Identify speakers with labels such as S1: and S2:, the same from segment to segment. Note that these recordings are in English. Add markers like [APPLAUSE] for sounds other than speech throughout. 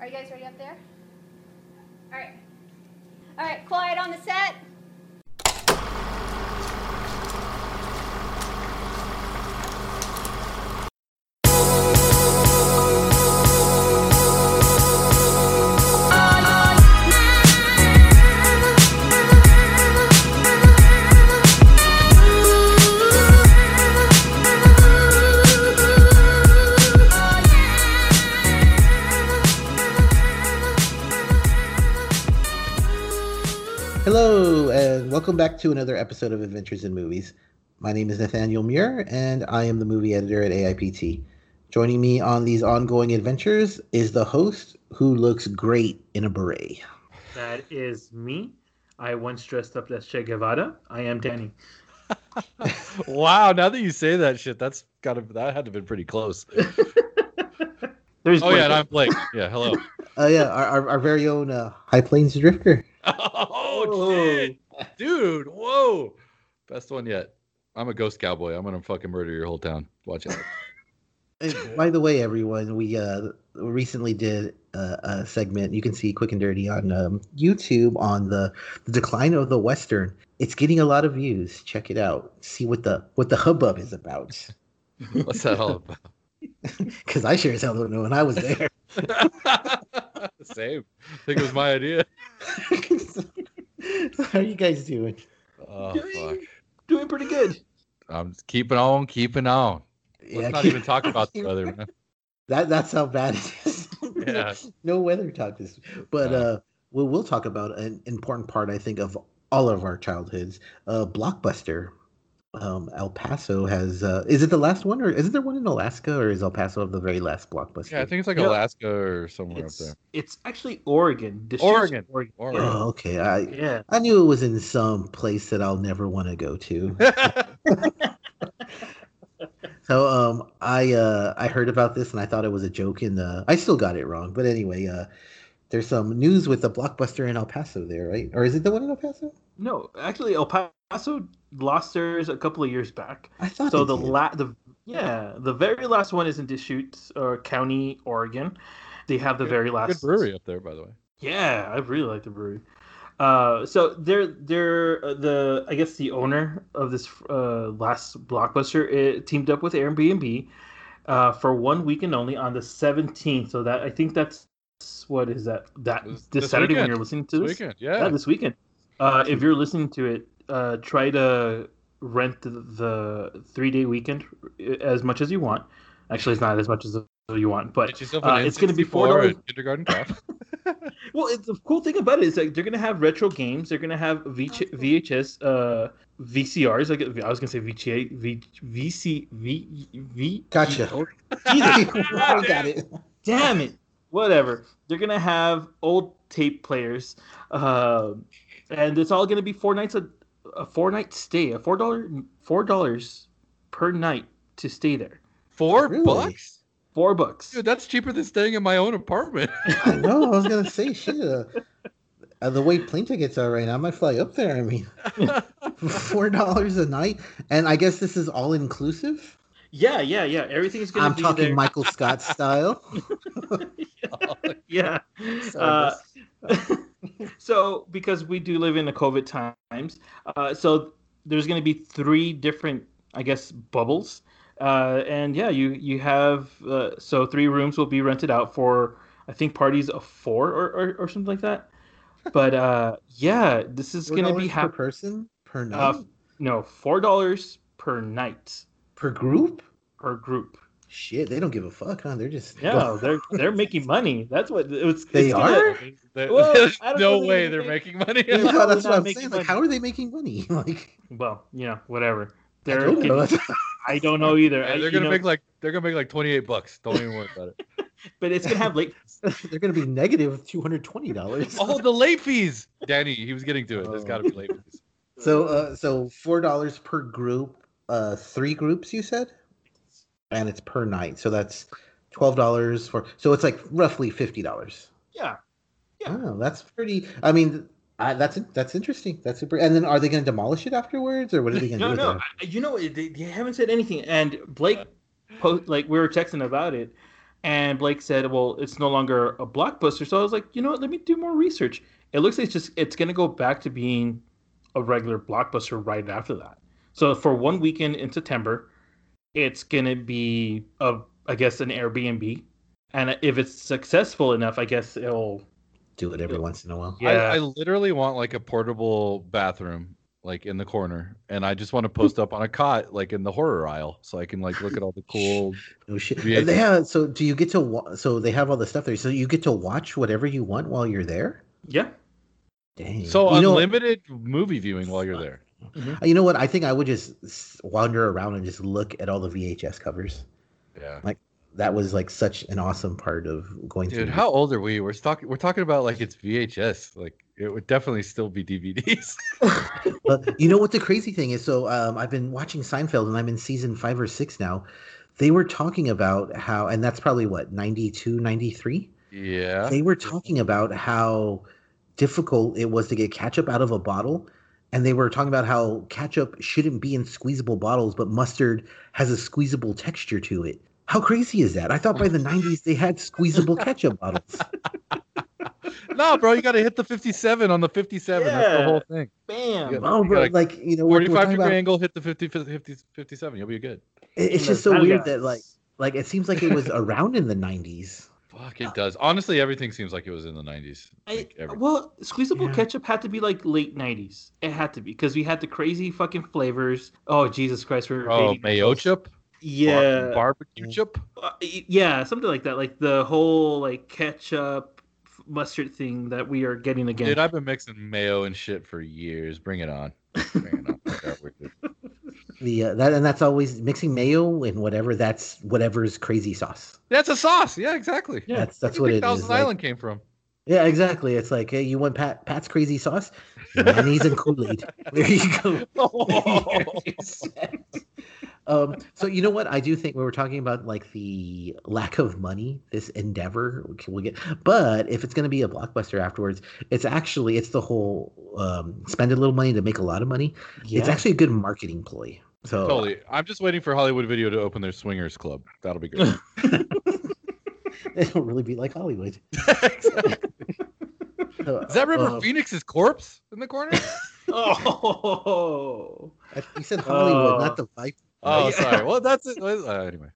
S1: Are you guys ready up there? All right. All right, quiet on the set.
S2: Welcome back to another episode of Adventures in Movies. My name is Nathaniel Muir, and I am the movie editor at AIPT. Joining me on these ongoing adventures is the host who looks great in a beret.
S3: That is me. I once dressed up as Che Guevara. I am Danny. [LAUGHS]
S4: wow, now that you say that shit, that's gotta that had to have been pretty close. [LAUGHS]
S3: There's
S4: Oh yeah, and I'm Blake. Yeah, hello.
S2: Uh, [LAUGHS] yeah, our, our, our very own uh, High Plains Drifter.
S4: Oh shit, dude! Whoa, best one yet. I'm a ghost cowboy. I'm gonna fucking murder your whole town. Watch out. [LAUGHS]
S2: By the way, everyone, we uh, recently did uh, a segment. You can see Quick and Dirty on um, YouTube on the, the decline of the Western. It's getting a lot of views. Check it out. See what the what the hubbub is about. [LAUGHS]
S4: What's that all about? [LAUGHS]
S2: Because I sure as hell don't know when I was there.
S4: Same. I think it was my idea. [LAUGHS]
S2: How are you guys doing?
S4: Oh
S3: Doing-
S4: fuck.
S3: Doing pretty good.
S4: I'm just keeping on, keeping on. Let's not even talk about the weather, man.
S2: that. That's how bad it is. [LAUGHS]
S4: Yeah.
S2: no weather talk this, but
S4: No.
S2: uh, we'll we'll talk about an important part I think of all of our childhoods. Uh, Blockbuster. Um, El Paso has. Uh, is it the last one, or is there one in Alaska, or is El Paso the very last Blockbuster?
S4: Yeah, I think it's like
S3: Yeah.
S4: Alaska or somewhere
S3: It's
S4: up there.
S3: it's actually Oregon. This
S4: Oregon.
S3: Oregon.
S4: Oregon.
S2: Oh, okay. I
S3: Yeah.
S2: I knew it was in some place that I'll never want to go to. [LAUGHS] [LAUGHS] So um I uh I heard about this and I thought it was a joke and uh I still got it wrong. But anyway, uh there's some news with the blockbuster in El Paso there, right? Or is it the one in El Paso?
S3: No, actually, El Paso lost theirs a couple of years back.
S2: I thought
S3: So the
S2: did.
S3: la- the yeah, the very last one is in Deschutes or County, Oregon. They have the very last
S4: Good brewery up there, by the way.
S3: Yeah, I really like the brewery. Uh, so they're they're uh, the I guess the owner of this uh, last blockbuster it teamed up with Airbnb uh, for one weekend only on the 17th. So that I think that's what is that that
S4: This-
S3: this,
S4: this
S3: Saturday when you're listening to
S4: This
S3: this
S4: weekend,
S3: yeah
S4: yeah.
S3: this weekend. Uh, if you're listening to it, uh, try to rent the, the three day weekend as much as you want. Actually, it's not as much as you want, but uh, it's gonna be
S4: N64
S3: $4
S4: kindergarten cop. [LAUGHS] [LAUGHS]
S3: well, it's, the cool thing about it is like they're gonna have retro games. They're gonna have v- VHS, uh, VCRs. Like I was gonna say VGA, v, VC, V, V.
S2: Gotcha.
S3: Jesus, [LAUGHS]
S2: I got it.
S3: damn it! Whatever. They're gonna have old tape players, uh, and it's all gonna be four nights a, a four night stay, a four dollar four dollars per night to stay there.
S4: Four
S2: Really?
S4: bucks?
S3: Four bucks.
S4: Dude, that's cheaper than staying in my own apartment. [LAUGHS]
S2: I know, I was gonna say [LAUGHS] shit. Uh, uh, the way plane tickets are right now, I might fly up there. I mean, [LAUGHS] four dollars a night, and I guess this is all inclusive.
S3: Yeah, yeah, yeah. Everything's gonna
S2: I'm talking
S3: there.
S2: Michael Scott [LAUGHS] style.
S3: yeah. [LAUGHS] Uh, [LAUGHS] so because we do live in the COVID times, uh, so there's going to be three different, I guess, bubbles, uh, and yeah, you you have uh, so three rooms will be rented out for I think parties of four or or, or something like that. But uh, yeah, this is going to be
S2: $4 per person per night
S3: uh, no four dollars per night
S2: per group.
S3: per group.
S2: Shit, they don't give a fuck, huh? They're just
S3: No, [LAUGHS] they're they're making money. That's what it's.
S2: They
S3: it's gonna-
S2: are?
S3: Well,
S4: There's
S3: I don't know
S4: no
S3: that
S4: way
S3: you
S4: they're making money.
S2: Yeah,
S3: They're
S2: that's what I'm
S3: making
S2: saying. Like, how are they making money? [LAUGHS] Like,
S3: Well, you know, whatever.
S2: I
S3: They're
S2: don't know. [LAUGHS]
S3: I don't know either.
S4: Yeah, they're
S3: you
S4: gonna
S3: know,
S4: make like they're gonna make like 28 bucks. Don't even worry about it.
S3: but it's gonna have late.
S2: they're gonna be negative two hundred twenty dollars.
S4: Oh, the late fees. Danny, he was getting to it. There's got to be late fees.
S2: So, uh, so four dollars per group. Uh, three groups, you said, and it's per night. So that's twelve dollars for. So it's like roughly fifty dollars.
S3: Yeah, Yeah.
S2: Oh, that's pretty. I mean, I, that's that's interesting. That's super. And then, are they going to demolish it afterwards, or what are they going [LAUGHS] to
S3: no,
S2: do?
S3: no. I- You know, they, they haven't said anything. And Blake, po- like we were texting about it. And Blake said, "Well, it's no longer a blockbuster." So I was like, "You know what? Let me do more research." It looks like it's just it's gonna go back to being a regular blockbuster right after that. So for one weekend in September, it's gonna be a I guess an Airbnb, and if it's successful enough, I guess it'll
S2: Do it every once in a while.
S3: Yeah.
S4: I, I literally want like a portable bathroom like in the corner and I just want to post up on a cot like in the horror aisle so I can like look at all the cool
S2: No [LAUGHS] oh, shit.
S4: VHS.
S2: They have so do you get to wa- so they have all the stuff there. So you get to watch whatever you want while you're there.
S3: yeah.
S2: Dang.
S4: so
S2: you know,
S4: unlimited movie viewing while you're there.
S2: You know what? I think I would just wander around and just look at all the VHS covers.
S4: Yeah.
S2: Like that was like such an awesome part of going
S4: Dude,
S2: through.
S4: how old are we? We're talking we're talking about like it's VHS. Like it would definitely still be DVDs. [LAUGHS] [LAUGHS]
S2: But you know what the crazy thing is? So um, I've been watching Seinfeld, and I'm in season five or six now. They were talking about how, and that's probably what 92, 93?
S4: yeah.
S2: They were talking about how difficult it was to get ketchup out of a bottle. And they were talking about how ketchup shouldn't be in squeezable bottles, but mustard has a squeezable texture to it. How crazy is that? I thought by the [LAUGHS] 90s they had squeezable ketchup bottles. [LAUGHS]
S4: no, bro, you got to hit the 57 on the 57. That's the whole thing.
S3: Bam.
S4: Yeah.
S2: Oh, bro,
S4: gotta-
S2: like, you know, we're, we're
S4: 45
S2: talking
S4: degree
S2: about,
S4: angle, hit the 50, 50, 57. You'll be good.
S2: it- it's just so weird
S3: nalgas.
S2: that, like, like it seems like it was around in the 90s.
S4: Fuck, it does. Honestly, everything seems like it was in the 90s.
S3: I,
S4: Like,
S3: well, squeezable
S2: Yeah.
S3: ketchup had to be like late '90s. It had to be because we had the crazy fucking flavors. Oh Jesus Christ, we're
S4: oh, mayo
S3: ourselves.
S4: chip? Bar-
S3: Yeah,
S4: barbecue chip?
S3: Uh, yeah, something like that. Like the whole like ketchup mustard thing that we are getting again.
S4: Dude, I've been mixing mayo and shit for years. Bring it on. Bring it on. Yeah, we're good.
S2: The uh, that and that's always mixing mayo and whatever. That's whatever's crazy sauce.
S4: That's a sauce. Yeah, exactly.
S3: Yeah.
S2: That's that's
S4: Where
S2: what
S4: do
S2: it
S4: think
S2: is.
S4: Thousand
S2: like-
S4: Island came from.
S2: yeah, exactly. It's like, hey, you want Pat Pat's crazy sauce? Mayonnaise and Kool Aid. [LAUGHS] There you go. [LAUGHS] [LAUGHS] um, so you know what? I do think we were talking about like the lack of money this endeavor will get, but if it's going to be a blockbuster afterwards, it's actually it's the whole um, spend a little money to make a lot of money. It's actually a good marketing ploy. So
S4: Totally. I'm just waiting for Hollywood Video to open their swingers club. That'll be great. [LAUGHS] [LAUGHS]
S2: they don't really be like Hollywood. [LAUGHS] So,
S4: Is that River
S2: uh,
S4: Phoenix's corpse in the corner?
S3: Oh,
S2: I- You said Hollywood,
S3: Uh,
S2: not the Viper.
S4: Oh,
S3: yeah.
S4: sorry. Well, that's it. Uh, anyway.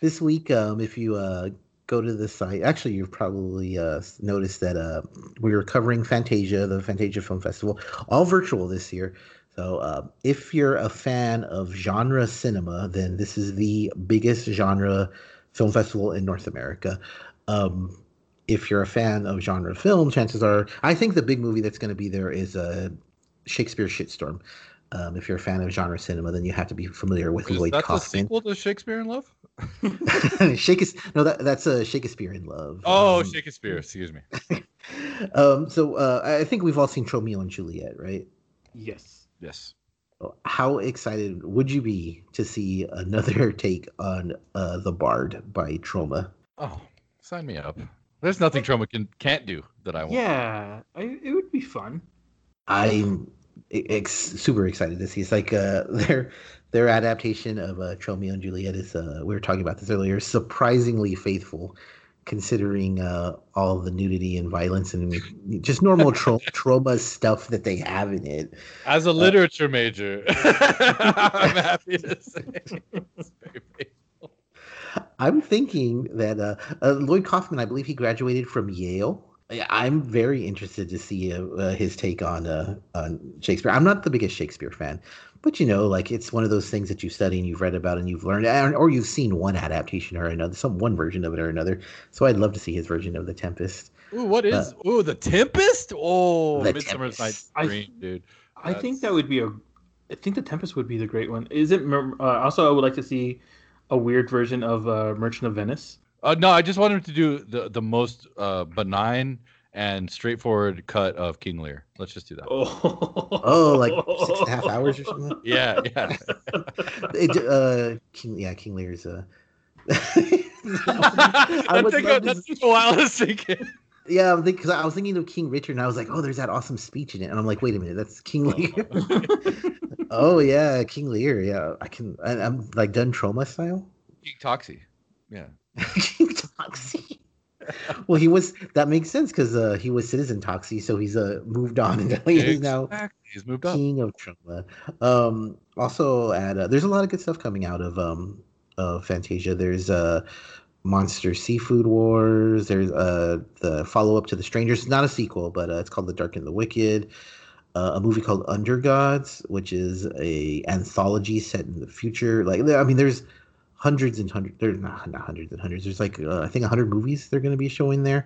S2: This week, um, if you uh, go to the site, actually, you've probably uh, noticed that uh, we were covering Fantasia, the Fantasia Film Festival, all virtual this year. So, uh, if you're a fan of genre cinema, then this is the biggest genre film festival in North America. Um, if you're a fan of genre film, chances are, I think the big movie that's going to be there is uh, Shakespeare Shitstorm. Um, if you're a fan of genre cinema, then you have to be familiar with
S4: Is
S2: Lloyd
S4: that the
S2: Kaufman.
S4: sequel to Shakespeare in Love? [LAUGHS]
S2: Shakespeare. No, that, that's a Shakespeare in Love.
S4: Oh,
S2: Um,
S4: Shakespeare. Excuse me. [LAUGHS]
S2: um, so uh, I think we've all seen Romeo and Juliet, right?
S3: yes.
S4: Yes.
S2: How excited would you be to see another [LAUGHS] take on uh, The Bard by Troma?
S4: Oh, sign me up. There's nothing Troma can can't do that I want.
S3: Yeah, I, it would be fun.
S2: I'm ex- super excited to see. It's like uh, [LAUGHS] their their adaptation of uh, Romeo and Juliet is. Uh, we were talking about this earlier. Surprisingly faithful, considering uh, all the nudity and violence and just normal tro- [LAUGHS] trauma stuff that they have in it.
S4: As a literature major, [LAUGHS] I'm [LAUGHS] happy to say it's very.
S2: I'm thinking that uh, uh, Lloyd Kaufman, I believe he graduated from Yale. I'm very interested to see uh, uh, his take on uh, on Shakespeare. I'm not the biggest Shakespeare fan, but you know, like it's one of those things that you study and you've read about and you've learned, or you've seen one adaptation or another, some one version of it or another. So I'd love to see his version of The Tempest.
S4: Ooh, what is? Ooh, the Tempest. Oh,
S2: The
S4: Midsummer's Night's
S3: I-
S4: Dream, dude.
S3: I think that would be a. I think the Tempest would be the great one. Is it? Uh, also, I would like to see a weird version of uh, Merchant of Venice.
S4: Uh, no, I just want him to do the the most uh, benign and straightforward cut of King Lear. Let's just do that.
S3: Oh,
S2: Oh, like six and a half hours or something.
S4: Yeah, yeah. [LAUGHS]
S2: It, uh, King, yeah, King Lear's. Uh, [LAUGHS]
S4: that,
S2: would
S4: took
S2: love
S4: a, that took a while to sink in.
S2: Yeah, I'm thinking because I was thinking of King Richard, and I was like, "Oh, there's that awesome speech in it," and I'm like, "Wait a minute, that's King Lear." [LAUGHS] oh yeah, King Lear. Yeah, I can. I, I'm like done trauma style.
S4: King Toxie. Yeah.
S2: King Toxie. [LAUGHS] well, he was. That makes sense because uh, he was Citizen Toxie, so he's uh, moved on and he's [LAUGHS] now
S4: He's moved up.
S2: King of Troma. Um, also, at uh, there's a lot of good stuff coming out of um of Fantasia. There's uh Monster Seafood Wars. There's uh the follow up to The Strangers. It's not a sequel, but uh, it's called The Dark and the Wicked. Uh, a movie called Undergods, which is a anthology set in the future. Like I mean, there's hundreds and hundreds. There's not, not hundreds and hundreds. There's like uh, I think hundred movies they're going to be showing there.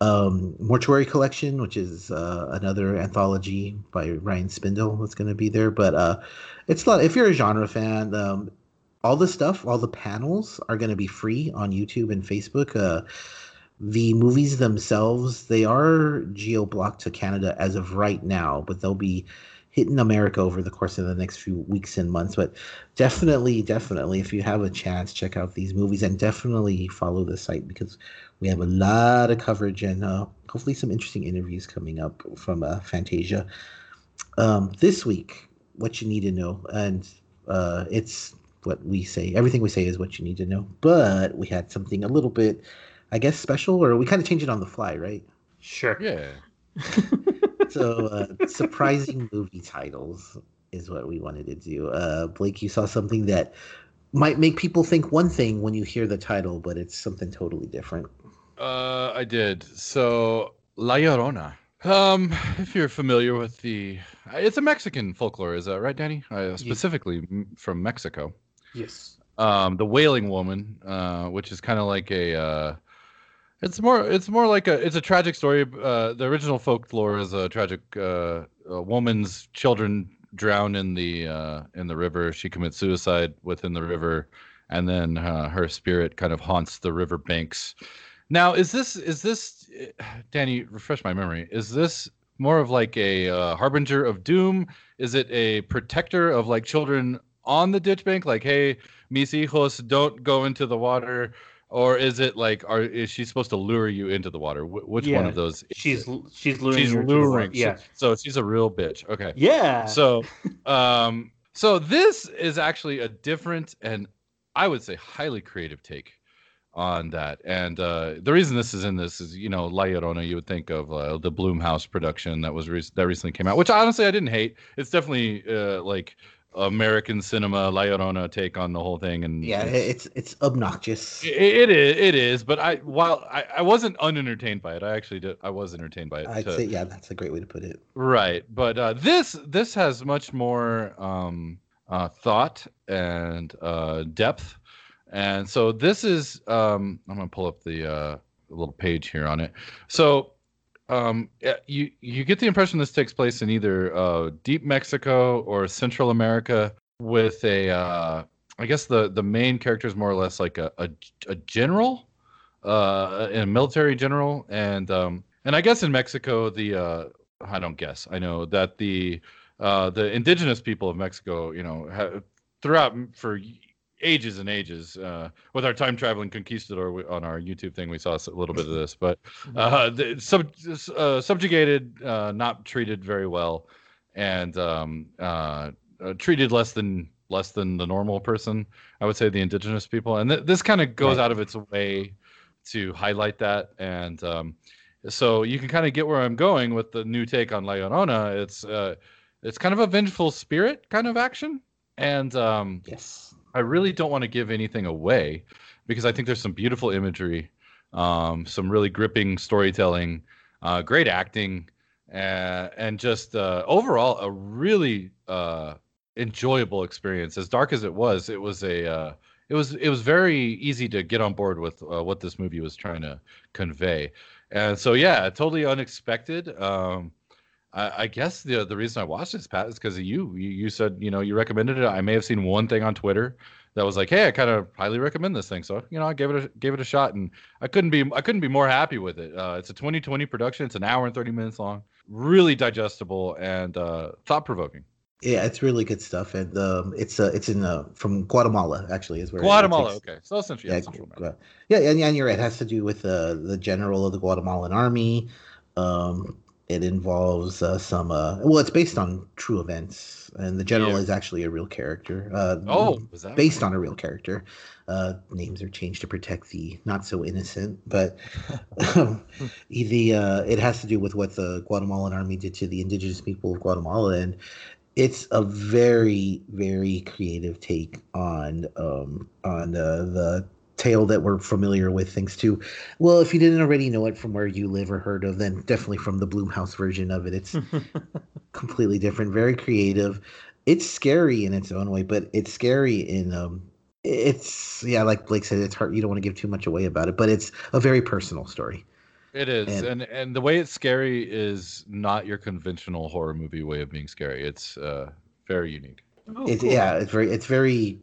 S2: Um, Mortuary Collection, which is uh, another anthology by Ryan Spindell, that's going to be there. But uh, it's a lot. If you're a genre fan, um, all the stuff, all the panels are going to be free on YouTube and Facebook. Uh, the movies themselves, they are geo blocked to Canada as of right now, but they'll be hitting America over the course of the next few weeks and months. But definitely, definitely, if you have a chance, check out these movies and definitely follow the site because we have a lot of coverage and uh, hopefully some interesting interviews coming up from uh, Fantasia. Um, this week, what you need to know, and uh, it's what we say. Everything we say is what you need to know. But we had something a little bit, I guess, special, or we kind of changed it on the fly, right?
S3: Sure.
S4: Yeah. [LAUGHS]
S2: So, uh, surprising movie titles is what we wanted to do. Uh, Blake, you saw something that might make people think one thing when you hear the title, but it's something totally different.
S4: Uh, I did. So La Llorona. Um, if you're familiar with the, it's a Mexican folklore, is that right, Danny? Uh, specifically m- from Mexico.
S3: Yes.
S4: Um, the Wailing Woman, uh, which is kind of like a, uh, it's more, it's more like a, it's a tragic story. Uh, the original folklore is a tragic, uh, a woman's children drown in the, uh, in the river. She commits suicide within the river, and then uh, her spirit kind of haunts the river banks. Now, is this, is this, [SIGHS] Danny? Refresh my memory. Is this more of like a uh, harbinger of doom? Is it a protector of like children on the ditch bank? Like, hey, mis hijos, don't go into the water. Or is it like, are is she supposed to lure you into the water? Wh- which one of those? is
S3: She's
S4: it?
S3: she's luring.
S4: she's luring.
S3: Yeah.
S4: So, so she's a real bitch. Okay.
S3: Yeah.
S4: So, [LAUGHS] um, so this is actually a different and I would say highly creative take on that. And uh, the reason this is in this is, you know, La Llorona, you would think of uh, the Blumhouse production that was re- that recently came out, which honestly I didn't hate. It's definitely uh, like American cinema La Llorona take on the whole thing. And
S2: Yeah,
S4: it's,
S2: it's it's obnoxious.
S4: it, it is it is. But I while I, I wasn't unentertained by it, I actually did. I was entertained by it.
S2: I'd
S4: to-
S2: say, yeah, that's a great way to put it.
S4: Right, but uh, this this has much more um, uh, thought and uh, depth, and so this is um, I'm gonna pull up the uh, little page here on it. So um, you you get the impression this takes place in either uh, deep Mexico or Central America with a uh, I guess the the main character is more or less like a a, a general, uh, a military general, and um, and I guess in Mexico the uh, I don't guess. I know that the uh, the indigenous people of Mexico, you know, have, throughout for ages and ages, uh, with our time traveling conquistador we- on our YouTube thing, we saw a little bit of this, but [LAUGHS] uh, the, sub, uh, subjugated, uh, not treated very well, and um, uh, uh, treated less than less than the normal person. I would say the indigenous people, and th- this kind of goes
S2: Right.
S4: out of its way to highlight that and. Um, so you can kind of get where I'm going with the new take on La Llorona. It's uh, it's kind of a vengeful spirit kind of action, and um,
S2: Yes.
S4: I really don't want to give anything away because I think there's some beautiful imagery, um, some really gripping storytelling, uh, great acting, uh, and just uh, overall a really uh, enjoyable experience. As dark as it was, it was a uh, it was it was very easy to get on board with uh, what this movie was trying to convey. And so yeah, totally unexpected. Um, I, I guess the the reason I watched this, Pat, is because of you. you. You said you know you recommended it. I may have seen one thing on Twitter that was like, hey, I kind of highly recommend this thing. So you know, I gave it a gave it a shot, and I couldn't be I couldn't be more happy with it. Uh, it's a 2020 production. It's an hour and 30 minutes long. Really digestible and uh, thought provoking.
S2: Yeah, it's really good stuff, and um, it's uh, it's in uh, from Guatemala actually is where
S4: Guatemala.
S2: takes-
S4: Okay, so essentially, yeah,
S2: Yeah,
S4: Central America.
S2: Yeah, and, and you're right. It has to do with uh, the general of the Guatemalan army. Um, it involves uh, some. Uh, well, it's based on true events, and the general
S4: Yeah.
S2: is actually a real character. Uh,
S4: Oh, was that
S2: based on a real character. Uh, names are changed to protect the not so innocent, but [LAUGHS] um, the uh, it has to do with what the Guatemalan army did to the indigenous people of Guatemala, and it's a very very creative take on um, on uh, the tale that we're familiar with. Thanks to, well, if you didn't already know it from where you live or heard of, then definitely from the Blumhouse version of it. It's [LAUGHS] completely different, very creative. It's scary in its own way, but it's scary in um it's yeah, like Blake said, it's hard you don't want to give too much away about it, but it's a very personal story.
S4: It is,
S2: And-
S4: and and the way it's scary is not your conventional horror movie way of being scary. It's uh, very unique.
S3: Oh,
S2: it's
S3: cool.
S2: yeah, it's very it's very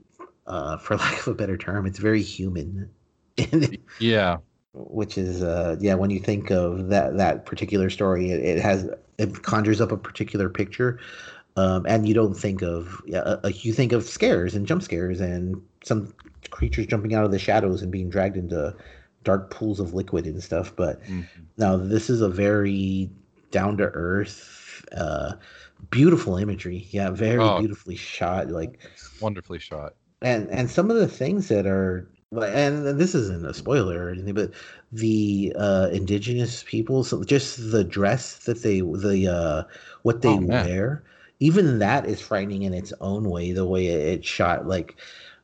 S2: uh for [LAUGHS] lack of a better term, it's very human. [LAUGHS]
S4: Yeah,
S2: which is uh yeah when you think of that that particular story it, it has it conjures up a particular picture um and you don't think of yeah uh, you think of scares and jump scares and some creatures jumping out of the shadows and being dragged into dark pools of liquid and stuff but
S4: Mhm.
S2: now this is a very down to earth uh beautiful imagery yeah very
S4: Oh.
S2: beautifully shot like
S4: wonderfully shot.
S2: And and some of the things that are and this isn't a spoiler or anything but the uh indigenous people so just the dress that they the uh what they
S4: Oh,
S2: wear even that is frightening in its own way the way it, it's shot like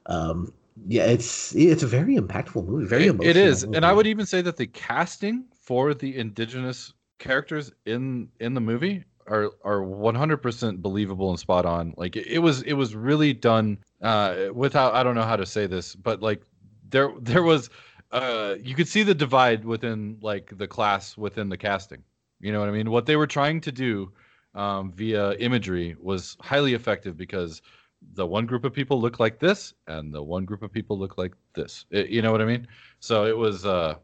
S2: um yeah it's it's a very impactful movie very emotional
S4: it is, and I would even say that the casting for the indigenous characters in in the movie are are 100% believable and spot on. Like it, it was it was really done uh without I don't know how to say this, but like there [LAUGHS] there was uh you could see the divide within like the class within the casting. You know what I mean? What they were trying to do um, via imagery was highly effective because the one group of people look like this and the one group of people look like this. It- you know what I mean? So it was uh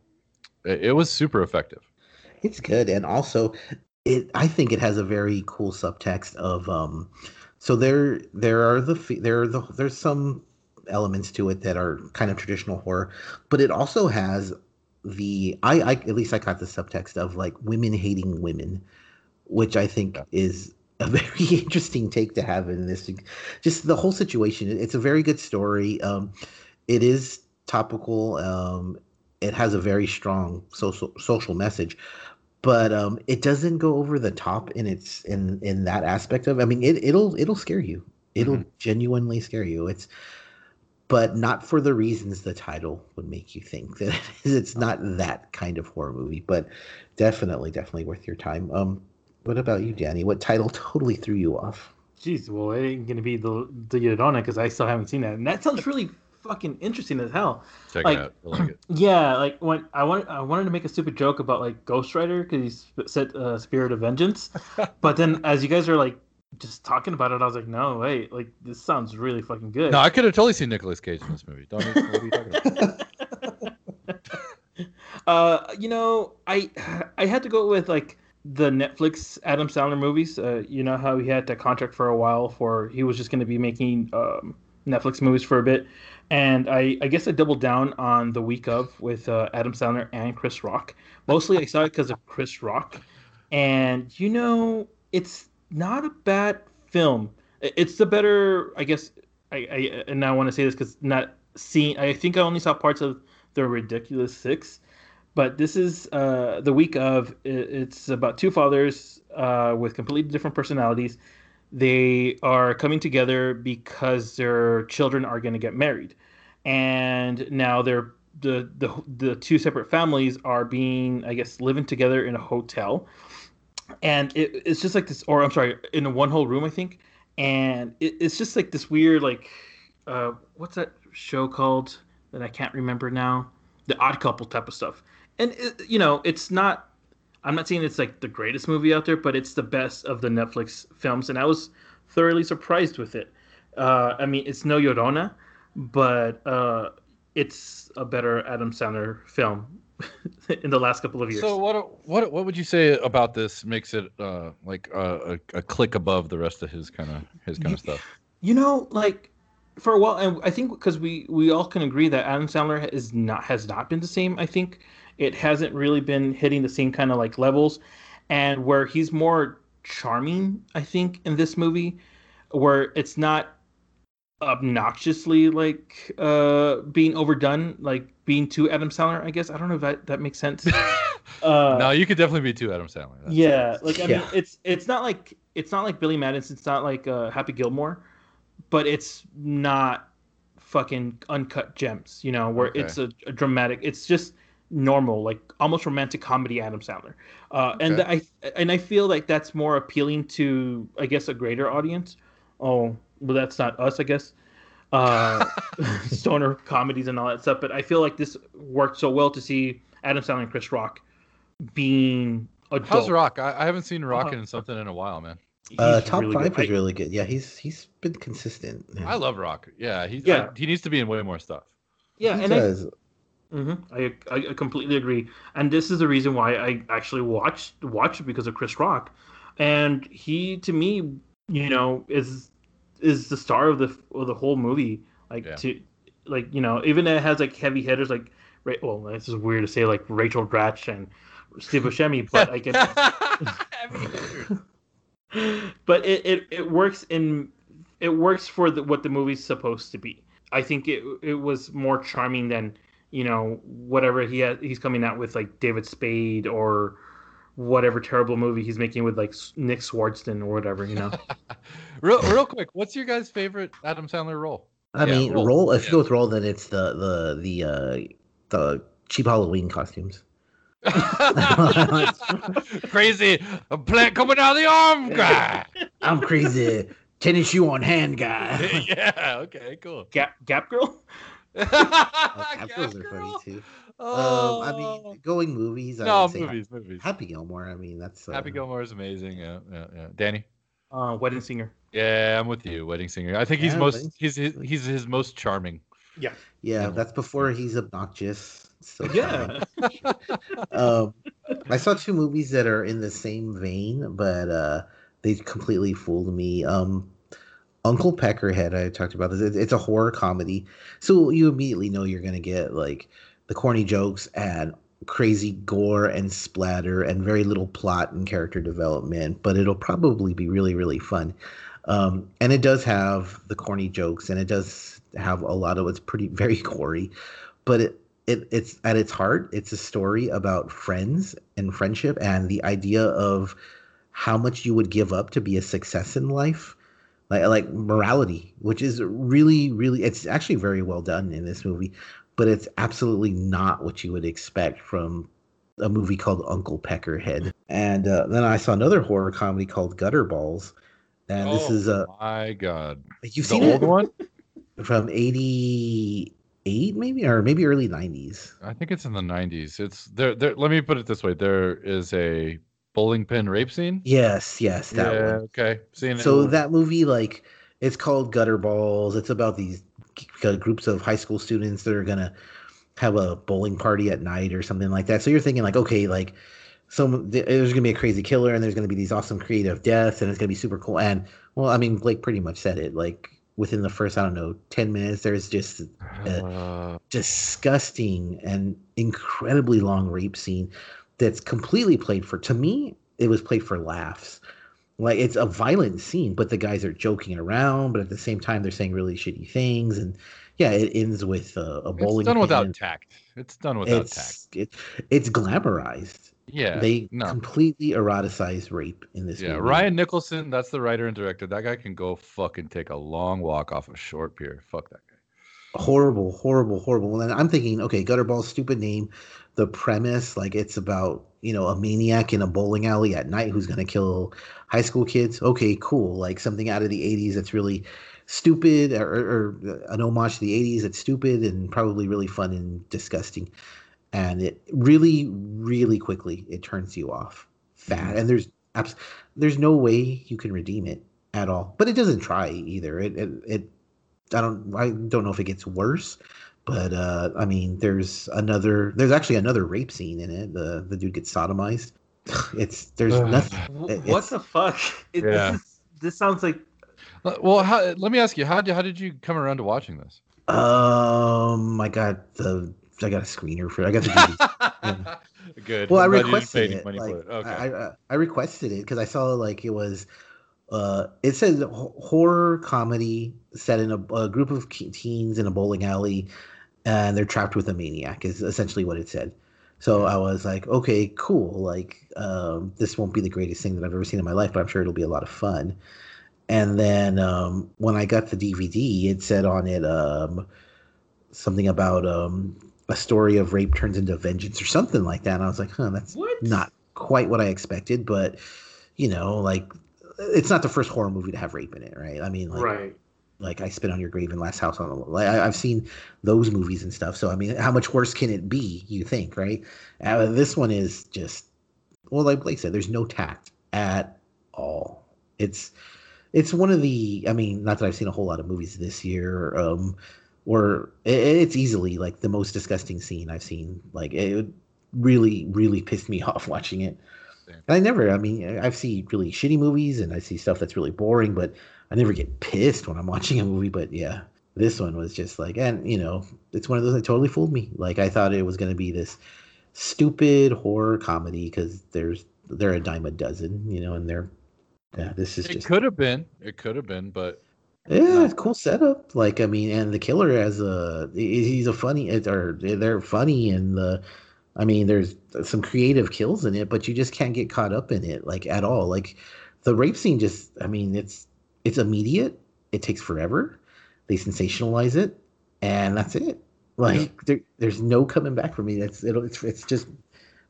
S4: it, it was super effective.
S2: it's good and also it i think it has a very cool subtext of um so there there are the there are the there's some elements to it that are kind of traditional horror but it also has the i i at least i got the subtext of like women hating women which i think is a [LAUGHS] very interesting take to have in this just the whole situation. It's a very good story. Um it is topical. Um it has a very strong social social message but um it doesn't go over the top in its in in that aspect of i mean it it'll it'll scare you. It'll genuinely scare you. It's but not for the reasons the title would make you think that it is. it's not that kind of horror movie but definitely definitely worth your time. Um what about you danny? What title [LAUGHS] totally threw you off?
S3: Jeez, well, it ain't gonna be the the Llorona because I still haven't seen that, and that sounds really fucking interesting as hell.
S4: Check
S3: Like-
S4: it out. I like it. [CLEARS THROAT]
S3: Yeah, like when I wanted, I wanted to make a stupid joke about like Ghost Rider because he said uh, Spirit of Vengeance, [LAUGHS] but then as you guys are like just talking about it, I was like, no, wait, like this sounds really fucking good.
S4: No, I could have totally seen Nicolas Cage in this movie. Don't what are you talking about? [LAUGHS] [LAUGHS]
S3: uh, you know, I I had to go with like the Netflix Adam Sandler movies. Uh, you know how he had to contract for a while for he was just going to be making um, Netflix movies for a bit, and I I guess I doubled down on the week of with uh, Adam Sandler and Chris Rock. Mostly I saw it because of Chris Rock, and you know it's not a bad film. It's the better, I guess. I, I and I want to say this because not seeing. I think I only saw parts of the Ridiculous Six, but this is uh, the week of. It's about two fathers uh, with completely different personalities. They are coming together because their children are going to get married, and now they're the the the two separate families are being, I guess, living together in a hotel, and it, it's just like this. Or I'm sorry, in a one whole room, I think, and it, it's just like this weird like, uh, what's that show called that I can't remember now? The Odd Couple type of stuff, and it, you know, it's not. I'm not saying it's like the greatest movie out there, but it's the best of the Netflix films, and I was thoroughly surprised with it. Uh, I mean, it's no Llorona, but uh, it's a better Adam Sandler film [LAUGHS] in the last couple of years.
S4: So what what what would you say about this makes it uh, like a, a, a click above the rest of his kind of his kind of stuff?
S3: You know, like for a while, and I think because we we all can agree that Adam Sandler is not has not been the same. I think it hasn't really been hitting the same kind of like levels, and where he's more charming, I think, in this movie, where it's not obnoxiously like uh being overdone, like being too Adam Sandler. I guess I don't know if that that makes sense. [LAUGHS] Uh,
S4: no, you could definitely be too Adam Sandler. That's-
S3: yeah, like I mean, it's it's not like it's not like Billy Madison. It's not like uh, Happy Gilmore, but it's not fucking uncut gems. You know, where
S4: Okay.
S3: it's a, a dramatic. It's just normal, like almost romantic comedy Adam Sandler. Uh, And I and I feel like that's more appealing to I guess a greater audience. Oh, well, that's not us, I guess. Uh, [LAUGHS] [LAUGHS] stoner comedies and all that stuff. But I feel like this worked so well to see Adam Sandler and Chris Rock being adult.
S4: How's Rock? I, I haven't seen Rock
S3: Uh-huh.
S4: in something in a while, man.
S2: Uh, top
S3: really
S2: five
S3: good.
S2: was really good. Yeah, he's he's been consistent. Yeah.
S4: I love Rock. Yeah, he's
S3: Yeah.
S4: I- he needs to be in way more stuff.
S3: Yeah,
S2: He
S3: and I, Mhm. I I completely agree. And this is the reason why I actually watched watched because of Chris Rock, and he to me, you know, is is the star of the of the whole movie. Like
S4: Yeah.
S3: to like you know, even it has like heavy hitters like well, this is weird to say like Rachel Dratch and Steve Buscemi, but I can. [LAUGHS] but it, it, it works in it works for the, what the movie's supposed to be. I think it it was more charming than you know whatever he has, he's coming out with like David Spade or whatever terrible movie he's making with like Nick Swardson or whatever. You know, [LAUGHS]
S4: real, real quick, what's your guys' favorite Adam Sandler role?
S2: I
S4: Yeah,
S2: mean,
S4: roll.
S2: roll. If you go with roll, then it's the the the uh, the cheap Halloween costumes. [LAUGHS]
S4: Crazy, a plant coming out of the arm, guy. [LAUGHS]
S2: I'm crazy. Tennis shoe on hand guy.
S4: yeah. Okay. Cool.
S3: Gap Gap Girl.
S2: Oh, Gap Girls are funny too.
S4: Oh,
S2: Um, I mean, going movies. I
S4: no
S2: would say
S4: movies, movies.
S2: Happy Gilmore. I mean, that's uh,
S4: Happy Gilmore is amazing. Yeah, yeah, yeah. Danny.
S3: Uh, Wedding Singer.
S4: Yeah, I'm with you. Wedding Singer. I think he's
S2: Yeah,
S4: most
S2: Wedding
S4: he's his, he's his most charming.
S3: Yeah.
S2: Yeah,
S4: Yeah.
S2: that's before he's obnoxious. So
S3: Yeah.
S2: um, I saw two movies that are in the same vein, but uh, they completely fooled me. Um, Uncle Peckerhead, I talked about this. It's a horror comedy, so you immediately know you're gonna get like the corny jokes and crazy gore and splatter and very little plot and character development. But it'll probably be really, really fun. Um, and it does have the corny jokes, and it does have a lot of it's pretty [LAUGHS] very gory, but it it, it's at its heart it's a story about friends and friendship and the idea of how much you would give up to be a success in life like like morality which is really really it's actually very well done in this movie but it's absolutely not what you would expect from a movie called uncle peckerhead and uh, then i saw another horror comedy called gutter balls and this
S4: Oh,
S2: is a
S4: my God.
S2: you've
S4: The
S2: seen
S4: old
S2: it
S4: one? [LAUGHS]
S2: from 88 maybe or maybe early 90s
S4: I think it's in the 90s. It's there. There. Let me put it this way: there is a bowling pin rape scene.
S2: yes yes that
S4: yeah.
S2: one
S4: Okay. Seen it.
S2: so that movie like it's called gutter balls it's about these g- groups of high school students that are gonna have a bowling party at night or something like that so you're thinking like okay like some there's gonna be a crazy killer and there's gonna be these awesome creative deaths and it's gonna be super cool and well i mean blake pretty much said it like within the first i don't know 10 minutes there's just
S4: Uh, [SIGHS]
S2: disgusting and incredibly long rape scene that's completely played for to me it was played for laughs like it's a violent scene but the guys are joking around but at the same time they're saying really shitty things and yeah it ends with a, a bowling
S4: it's done
S2: pin.
S4: without tact. It's done without tact.
S2: it's it, it's glamorized
S4: Yeah.
S2: they
S4: no.
S2: completely eroticized rape in this
S4: Yeah,
S2: movie.
S4: Ryan Nicholson, that's the writer and director. That guy can go fucking take a long walk off a short pier. Fuck that guy.
S2: horrible, horrible, horrible. And I'm thinking, okay, Gutterball, stupid name. The premise, like it's about you know a maniac in a bowling alley at night who's gonna kill high school kids. Okay, cool. Like something out of the '80s that's really stupid, or, or an homage to the '80s that's stupid and probably really fun and disgusting. And it really, really quickly it turns you off fat. Mm-hmm. And there's abs- there's no way you can redeem it at all. But it doesn't try either. It it, it I don't I don't know if it gets worse, but uh I mean there's another there's actually another rape scene in it. The the dude gets sodomized. [SIGHS] It's there's
S4: Ugh.
S2: nothing.
S3: Wh-
S2: It-
S3: what the fuck? It,
S4: Yeah.
S3: this, is, this sounds like
S4: Uh, Well, how, let me ask you, how did how did you come around to watching this?
S2: Um I got the I got a screener for it. I got the DVD. [LAUGHS]
S4: Good.
S2: Well, I
S4: I'm glad you didn't pay
S2: requested it. Like.
S4: Okay.
S2: I, I I requested it because I saw like it was, uh, it said horror comedy set in a, a group of teens in a bowling alley, and they're trapped with a maniac. Is essentially what it said. So I was like, okay, cool. Like, um, this won't be the greatest thing that I've ever seen in my life, but I'm sure it'll be a lot of fun. And then um, when I got the DVD, it said on it um, something about um, a story of rape turns into vengeance or something like that. And I was like, huh, that's
S3: What?
S2: not quite what I expected, but you know, like it's not the first horror movie to have rape in it, right? I mean, like,
S3: right.
S2: Like I Spit on Your Grave and Last House on the like I, I've seen those movies and stuff. So I mean, how much worse can it be? You think, right? Uh, this one is just well, like Blake said, there's no tact at all. It's it's one of the. I mean, not that I've seen a whole lot of movies this year. Um, or it, it's easily like the most disgusting scene I've seen. Like it really, really pissed me [LAUGHS] off watching it. And I never. I mean, I've seen really shitty movies and I see stuff that's really boring, but I never get pissed when I'm [LAUGHS] watching a movie. But yeah, this one was just like, and you know, it's one of those that totally fooled me. Like I thought it was going to be this stupid horror comedy because there's they're a dime a dozen, you know, and they're yeah, this is just
S4: it
S2: just
S4: could have been. It could have been, but
S2: yeah, it's cool setup. Like I mean, and the killer as a he's a funny or they're funny and the I mean, there's some creative kills in it, but you just can't get caught up in it like at all. Like the rape scene just I mean, it's it's immediate. It takes forever. They sensationalize it and that's it. Like there, there's no coming back for me. It's it'll it's, it's just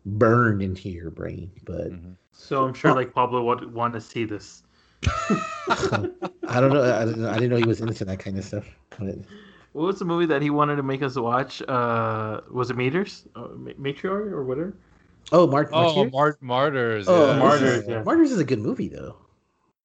S2: burned into your brain. But
S4: Mhm.
S3: So I'm sure like Pablo would want to see this. [LAUGHS]
S2: I don't know. I, didn't know- I didn't know he was into that kind of stuff. But,
S3: What was the movie that he wanted to make us watch? Uh, was it Meters? Uh, Matriarch or whatever?
S2: oh, Mark.
S4: oh,
S2: Martyrs?
S4: Mar- martyrs.
S2: Oh,
S4: yeah.
S3: Martyrs,
S2: yeah.
S3: yeah.
S2: Martyrs is a good movie though.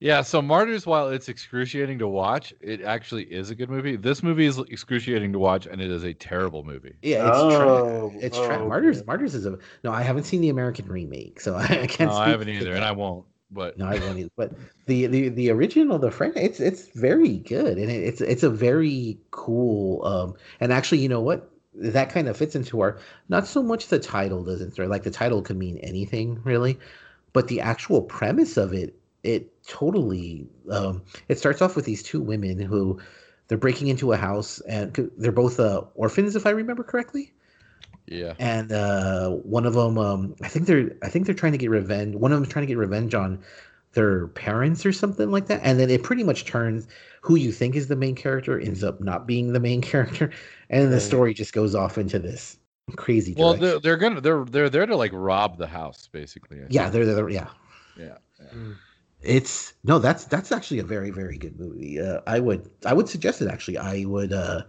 S4: Yeah, so Martyrs, while it's excruciating to watch, it actually is a good movie. This movie is excruciating to watch, and it is a terrible movie.
S2: Yeah, it's
S3: Oh,
S2: trash. It's trash.
S3: oh,
S2: Martyrs.
S3: okay.
S2: Martyrs is a no. I haven't seen the American remake, so [LAUGHS] I can't.
S4: No, I haven't either, and I won't. But
S2: No, I won't either. But the the the original, the friend, it's it's very good, and it, it's it's a very cool. Um, and actually, you know what? That kind of fits into our not so much the title doesn't throw like the title could mean anything really, but the actual premise of it, it totally. Um, it starts off with these two women who they're breaking into a house and they're both uh, orphans, if I remember correctly
S4: yeah,
S2: and uh, one of them, um, I think they're, I think they're trying to get revenge. One of them's trying to get revenge on their parents or something like that. And then it pretty much turns who you think is the main character ends up not being the main [LAUGHS] character, and the story just goes off into this crazy.
S4: well,
S2: direction.
S4: they're, they're gonna they're they're there to like rob the house, basically. I
S2: yeah,
S4: think.
S2: they're, they're yeah.
S4: yeah, yeah.
S2: It's no, that's that's actually a very very good movie. Uh, I would I would suggest it actually. I would uh,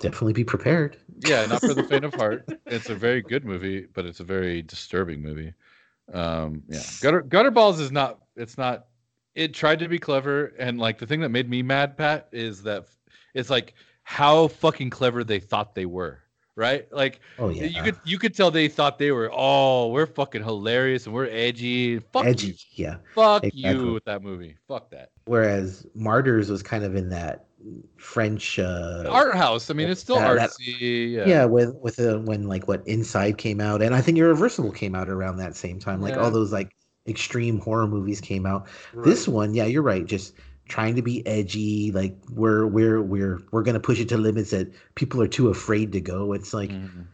S2: definitely be prepared.
S4: yeah, not for the faint of [LAUGHS] heart. It's a very good movie, but it's a very disturbing movie. Um, yeah, Gutter Gutter Balls is not. It's not. It tried to be clever, and like the thing that made me mad, Pat, is that it's like how fucking clever they thought they were. Right? Like
S2: Oh yeah,
S4: you could you could tell they thought they were. Oh, we're fucking hilarious and we're edgy. Fuck
S2: edgy.
S4: you.
S2: Yeah.
S4: Fuck
S2: Exactly.
S4: you with that movie. Fuck that.
S2: Whereas Martyrs was kind of in that French uh,
S4: Art house. I mean, it's still
S2: that-
S4: artsy. yeah.
S2: yeah, with with the when like what Inside came out, and I think Irreversible came out around that same time. Like
S4: Yeah.
S2: all those like extreme horror movies came out. This one, yeah, you're right. Just trying to be edgy. Like we're we're we're we're gonna push it to limits that people are too afraid to go. It's like
S4: Mhm.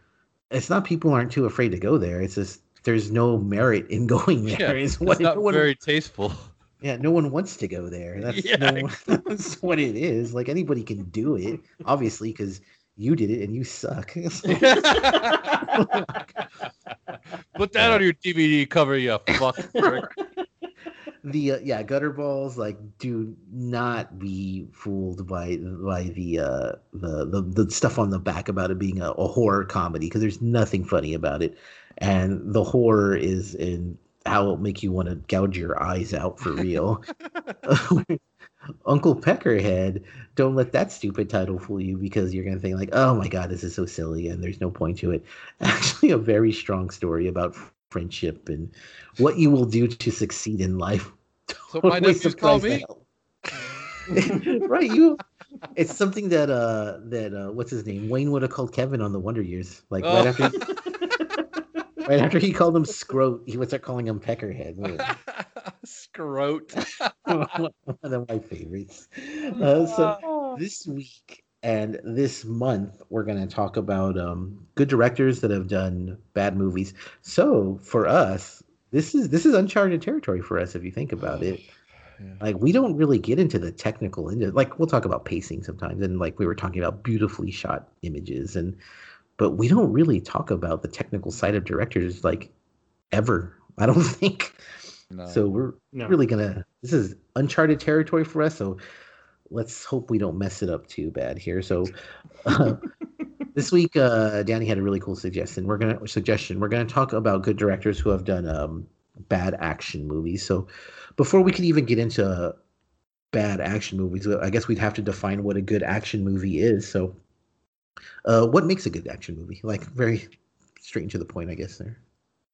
S2: it's not people aren't too afraid to go there. It's just there's no merit in [LAUGHS] going
S4: Yeah, It's
S2: what
S4: not
S2: no one,
S4: very tasteful. [LAUGHS]
S2: yeah, no one wants to go there. [LAUGHS] That's,
S4: Yeah,
S2: no one- that's what it is. Like anybody can do it, obviously, because you did it and you suck.
S4: Put that on your DVD cover, you fuck.
S2: The uh, yeah gutter balls like do not be fooled by by the uh the the, the stuff on the back about it being a, a horror comedy because there's nothing funny about it. And the horror is in how it'll make you want to gouge your eyes out for real. [LAUGHS] [LAUGHS] Uncle peckerhead don't let that stupid title fool you because you're gonna think like oh my god this is so silly and there's no point to it. [LAUGHS] Actually a very strong story about friendship and what you will do to succeed in life.
S4: So my [LAUGHS]
S2: Totally
S4: nephews call me. [LAUGHS]
S2: right, you. It's something that uh that uh what's his name Wayne would have called Kevin on the Wonder Years, like right
S4: Oh.
S2: after [LAUGHS] right after he called him scrote, he would start calling him peckerhead.
S4: Scrote.
S2: One of my favorites. Uh, so this week and this month, we're going to talk about um, good directors that have done bad movies. So for us, this is this is uncharted territory for us if you think about it.
S4: Yeah.
S2: Like we don't really get into the technical into like we'll talk about pacing sometimes and like we were talking about beautifully shot images and but we don't really talk about the technical side of directors like ever. I don't [LAUGHS] think.
S4: No.
S2: So we're
S3: No.
S2: really gonna this is uncharted territory for us so let's hope we don't mess it up too bad here. So uh, this week uh danny had a really cool suggestion. We're gonna suggestion. We're gonna talk about good directors who have done um bad action movies. So before we can even get into bad action movies i guess we'd have to define what a good action movie is. So uh what makes a good action movie? Like very straight and to the point i guess there.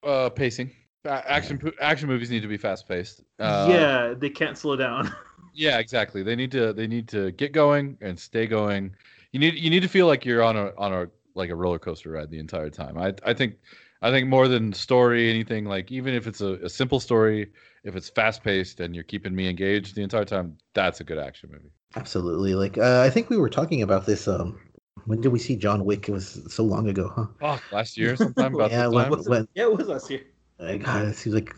S4: Uh, pacing. Action action movies need to be fast paced. Uh,
S3: yeah, they can't slow down. [LAUGHS]
S4: Yeah, exactly. They need to they need to get going and stay going. You need you need to feel like you're on a on a like a roller coaster ride the entire time. I I think I think more than story anything like even if it's a, a simple story, if it's fast paced and you're keeping me engaged the entire time, that's a good action movie.
S2: absolutely like uh, i think we were talking about this um when did we see john wick it was so long ago huh
S4: Oh, last year sometime about [LAUGHS]
S2: Yeah,
S4: this
S2: when-
S4: time.
S3: Was it-
S2: when-
S3: yeah, it was last year.
S2: God, it seems like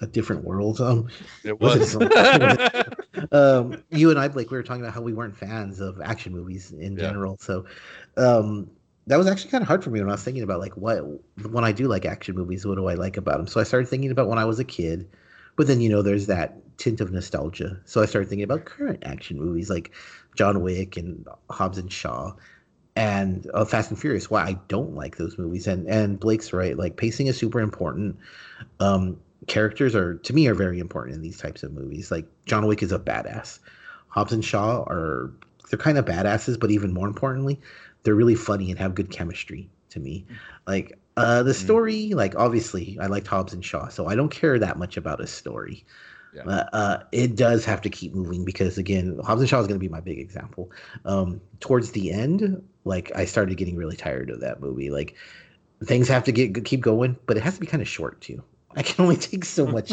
S2: a different world. Um,
S4: It
S2: was [LAUGHS] um, you and I, Blake, we were talking about how we weren't fans of action movies in
S4: Yeah.
S2: general. So, um, that was actually kind of hard for me when I was thinking about like what when I do like action movies, what do I like about them? So I started thinking about when I was a kid, but then you know there's that tint of nostalgia. So I started thinking about current action movies like John Wick and Hobbs and Shaw and uh, Fast and Furious. Why I don't like those movies, and and Blake's right. Like pacing is super important. Um, characters are to me are very important in these types of movies. Like John Wick is a badass. Hobbs and Shaw are they're kind of badasses, but even more importantly, they're really funny and have good chemistry to me. Like uh, the story, like obviously I liked Hobbs and Shaw, so I don't care that much about a story.
S4: Yeah.
S2: Uh, uh, it does have to keep moving because again, Hobbs and Shaw is going to be my big example. Um, towards the end, like I started getting really tired of that movie. Like things have to get keep going, but it has to be kind of short too. I can only take so [LAUGHS] much.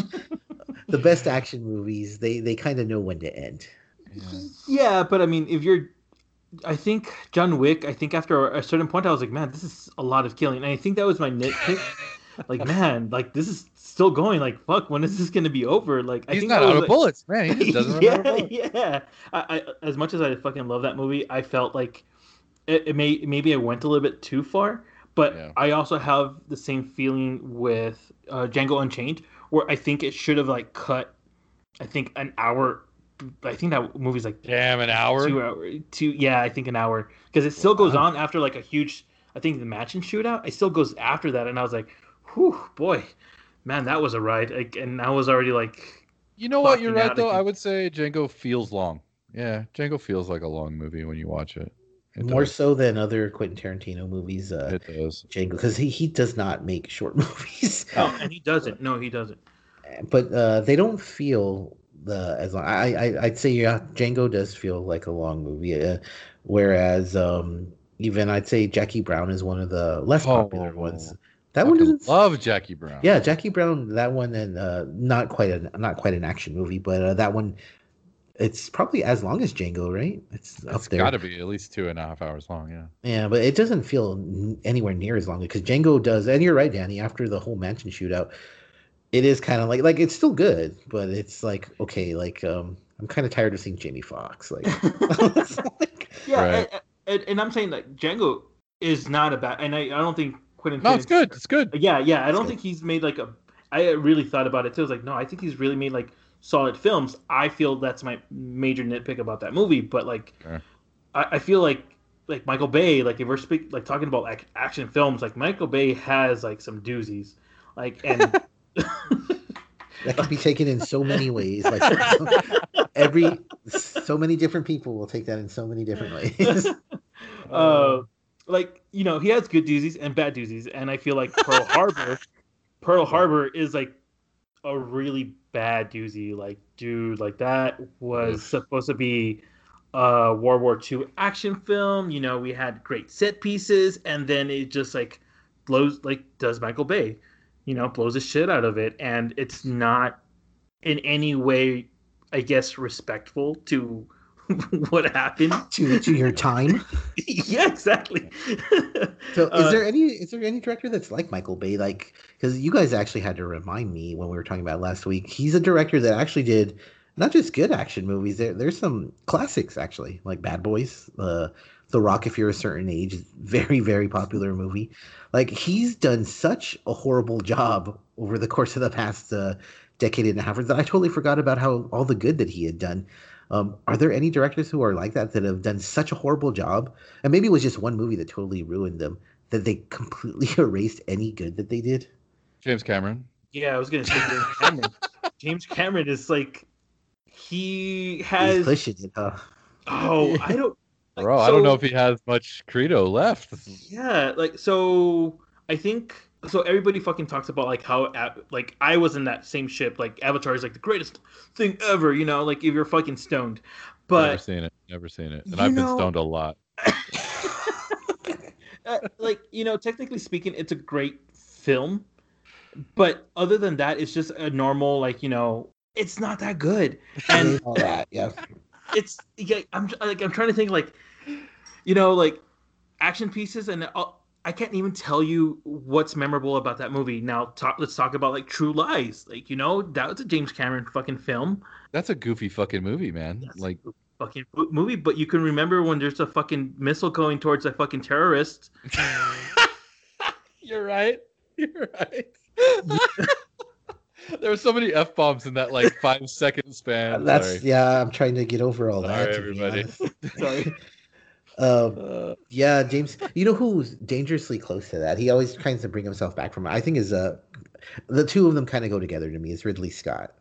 S2: the best action movies, they they kind of know when to end.
S4: Yeah.
S3: Yeah, but I mean, if you're, I think John Wick. I think after a certain point, I was like, man, this is a lot of killing, and I think that was my nitpick. [LAUGHS] like, man, like this is still going. Like, fuck, when is this gonna be over? Like, I
S4: He's
S3: think
S4: not
S3: that
S4: out of
S3: like-
S4: bullets, man. He just doesn't run out of [LAUGHS]
S3: yeah, yeah. I, I, as much as I fucking love that movie, I felt like it, it may maybe I went a little bit too far. But
S4: Yeah.
S3: I also have the same feeling with uh, Django Unchained, where I think it should have like cut. I think an hour. I think that movie's like
S4: Damn, an hour.
S3: two hour two yeah i think an hour because it still goes on after like a huge i think the match and shootout it still goes after that and i was like whew boy man that was a ride like, and i was already like
S4: You know what? You're right though. I would say Django feels long. Yeah, Django feels like a long movie when you watch it. It
S2: More
S4: does.
S2: so than other Quentin Tarantino movies. Uh,
S4: It does.
S2: Django, because he, he does not make [LAUGHS] short movies.
S3: oh and he doesn't no he doesn't
S2: but uh, they don't feel the as long. I, I I'd say yeah, Django does feel like a long movie, uh, whereas um, even I'd say Jackie Brown is one of the less popular
S4: Oh,
S2: ones. That one doesn't.
S4: love Jackie Brown.
S2: Yeah, Jackie Brown. That one and uh, not quite a not quite an action movie, but uh, that one. It's probably as long as Django, right? It's up
S4: it's
S2: there.
S4: got to be at least two and a half hours long. Yeah.
S2: Yeah, but it doesn't feel anywhere near as long because Django does. And you're right, Danny. After the whole mansion shootout, it is kind of like like it's still good, but it's like okay, like um, I'm kind of tired of seeing Jamie Foxx. Like, [LAUGHS] [LAUGHS] like-
S3: yeah
S4: Right.
S3: and, and, and i'm saying like django is not a bad and i, I don't think quentin
S4: No, it's good. It's good.
S3: Yeah, yeah. I don't
S2: good.
S3: think he's made like a. I really thought about it too. I was like, no, I think he's really made like solid films. I feel that's my major nitpick about that movie. But like,
S4: Okay.
S3: I, I feel like like Michael Bay. Like if we're speak like talking about like action films, like Michael Bay has like some doozies. Like and [LAUGHS]
S2: that can be taken in so many ways. Like [LAUGHS] every so many different people will take that in so many different ways. [LAUGHS]
S3: uh, like you know, he has good doozies and bad doozies, and I feel like Pearl Harbor, Pearl Harbor is like a really bad doozy. Like, dude, like that was supposed to be a World War II action film. You know, we had great set pieces, and then it just like blows like does Michael Bay, you know, blows the shit out of it, and it's not in any way, I guess, respectful to [LAUGHS] what happened.
S2: to to your time. [LAUGHS]
S3: yeah, exactly. [LAUGHS]
S2: So, is there any is there any director that's like Michael Bay? Like, because you guys actually had to remind me when we were talking about last week. He's a director that actually did not just good action movies. There, there's some classics actually, like Bad Boys, uh, The Rock. If you're a certain age, very very popular movie. Like he's done such a horrible job over the course of the past uh, decade and a half that I totally forgot about how all the good that he had done. Um, are there any directors who are like that that have done such a horrible job? And maybe it was just one movie that totally ruined them that they completely [LAUGHS] erased any good that they did.
S4: James Cameron.
S3: yeah, I was gonna say James Cameron. [LAUGHS] James Cameron is like he
S2: He's
S3: has.
S2: pushing it. Huh?
S3: Oh, I [LAUGHS] don't. like,
S4: Bro, I don't know if he has much credo left.
S3: Yeah, like so I think so everybody fucking talks about like how like I was in that same ship like Avatar is like the greatest thing ever, you know, like if you're fucking stoned.
S4: But never
S3: But
S4: seen it. Never seen it. And I've been stoned a lot. [LAUGHS]
S3: uh, like, you know, technically speaking it's a great film, but other than that it's just a normal like, you know, it's not that good. And [LAUGHS]
S2: all that, yeah.
S3: it's yeah, I'm like I'm trying to think like you know like action pieces and i I can't even tell you what's memorable about that movie. Now talk, let's talk about like True Lies. Like you know that was a James Cameron fucking film,
S4: That's a goofy fucking movie, man.
S3: That's-
S4: Like,
S3: fucking movie. But you can remember when there's a fucking missile going towards a fucking terrorist. [LAUGHS]
S4: you're right. You're right. [LAUGHS] there were so many f bombs in that like five second span.
S2: That's
S4: Sorry.
S2: yeah. I'm trying to get over all
S4: Sorry,
S2: that. to be
S4: everybody. [LAUGHS]
S3: Sorry.
S2: Um,
S4: Uh,
S2: yeah, James. You know who's dangerously close to that? He always tries to bring himself back from it. I think is uh, the two of them kind of go together to me. Is Ridley Scott.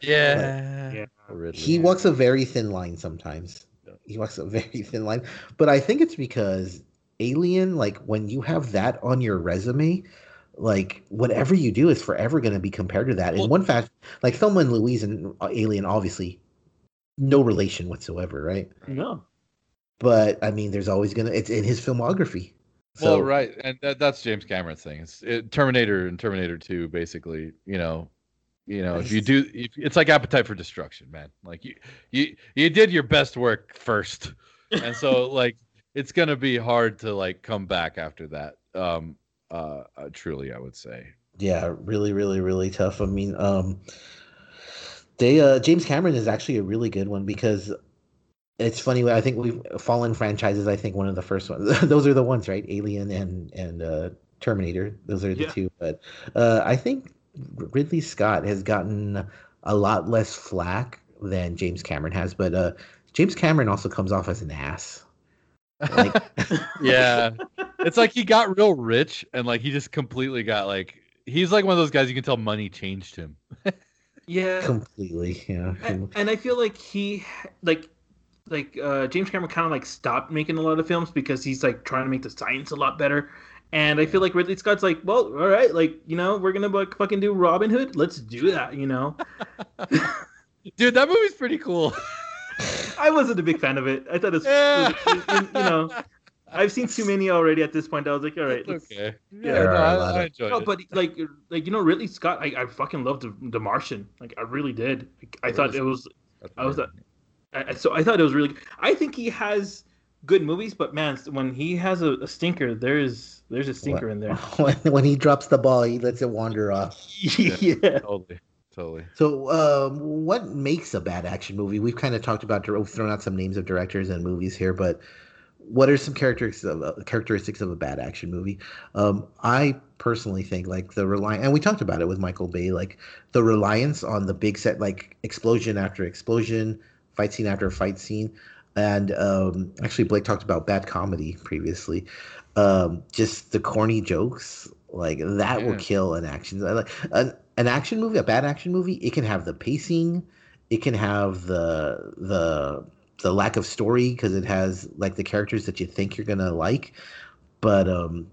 S4: yeah.
S3: Yeah.
S4: Ridley.
S2: He walks a very thin line sometimes. He walks a [LAUGHS] very thin line, but I think it's because Alien, like when you have that on your resume, like whatever you do is forever going to be compared to that. In
S4: Well-
S2: one fact, like Thelma and Louise and uh, Alien, obviously, no relation whatsoever, right?
S3: No.
S2: But I mean, there's always gonna. It's in his filmography. So,
S4: well, right, and that, that's James Cameron's thing. It's it, Terminator and Terminator Two, basically. You know, you know, if you do, if, it's like Appetite for Destruction, man. Like you, you, you did your best work first, and so [LAUGHS] like it's gonna be hard to like come back after that. Um, uh, uh truly, I would say.
S2: yeah, really, really, really tough. I mean, um, they uh, James Cameron is actually a really good one because it's funny. I think we've Fallen franchises. I think one of the first ones. [LAUGHS] Those are the ones, right? Alien and and uh, Terminator. Those are the
S3: Yeah.
S2: two. But uh, I think Ridley Scott has gotten a lot less flack than James Cameron has. But uh, James Cameron also comes off as an ass. Like, [LAUGHS]
S4: yeah, it's like he got real rich, and like he just completely got like he's like one of those guys you can tell money changed him. [LAUGHS]
S3: Yeah.
S2: completely. Yeah.
S3: and, and I feel like he like like uh, James Cameron kind of like stopped making a lot of films because he's like trying to make the science a lot better. And I feel like Ridley Scott's like, well, all right, like you know, we're gonna like fucking do Robin Hood. Let's do [LAUGHS] that, you know. [LAUGHS]
S4: Dude, that movie's pretty cool. [LAUGHS]
S3: I wasn't a big fan of it. I thought it was, it was- you know, I've seen too many already at this point. I was like, all right,
S4: okay.
S3: Yeah,
S4: Yeah, no,
S2: are a
S4: I,
S2: lot
S4: I enjoyed
S3: No,
S4: it.
S3: but like, like you know, Ridley Scott, I, I fucking loved the, the Martian. Like, I really did. Like, I thought it was I was
S4: that.
S3: I, I- so I thought it was really. good. I think he has good movies, but man, when he has a, a stinker, there's there's a stinker in there. [LAUGHS]
S2: when, when he drops the ball, he lets it wander off. [LAUGHS]
S3: yeah.
S4: Totally, totally.
S2: So, um, what makes a bad action movie? We've kind of talked about, we've thrown out some names of directors and movies here, but what are some characteristics of uh, characteristics of a bad action movie? Um, I personally think like the reliance, and we talked about it with Michael Bay, like the reliance on the big set, like explosion after explosion, fight scene after fight scene, and um, actually Blake talked about bad comedy previously. Um, just the corny jokes, like that will kill an action. Like an, an action movie, a bad action movie, it can have the pacing, it can have the the the lack of story because it has like the characters that you think you're gonna like, but um,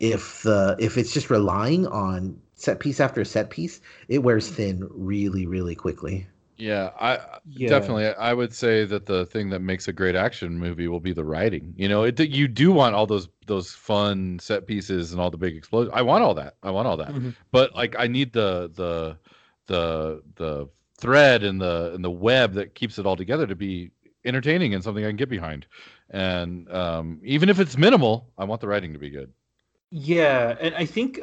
S2: if the if it's just relying on set piece after set piece, it wears thin really really quickly.
S4: Yeah, I
S3: Yeah.
S4: definitely. I would say that the thing that makes a great action movie will be the writing. You know, it, you do want all those those fun set pieces and all the big explosions. I want all that. I want all that.
S3: Mhm.
S4: But like, I need the the the the thread and the and the web that keeps it all together to be entertaining and something I can get behind. And um, even if it's minimal, I want the writing to be good.
S3: Yeah, and I think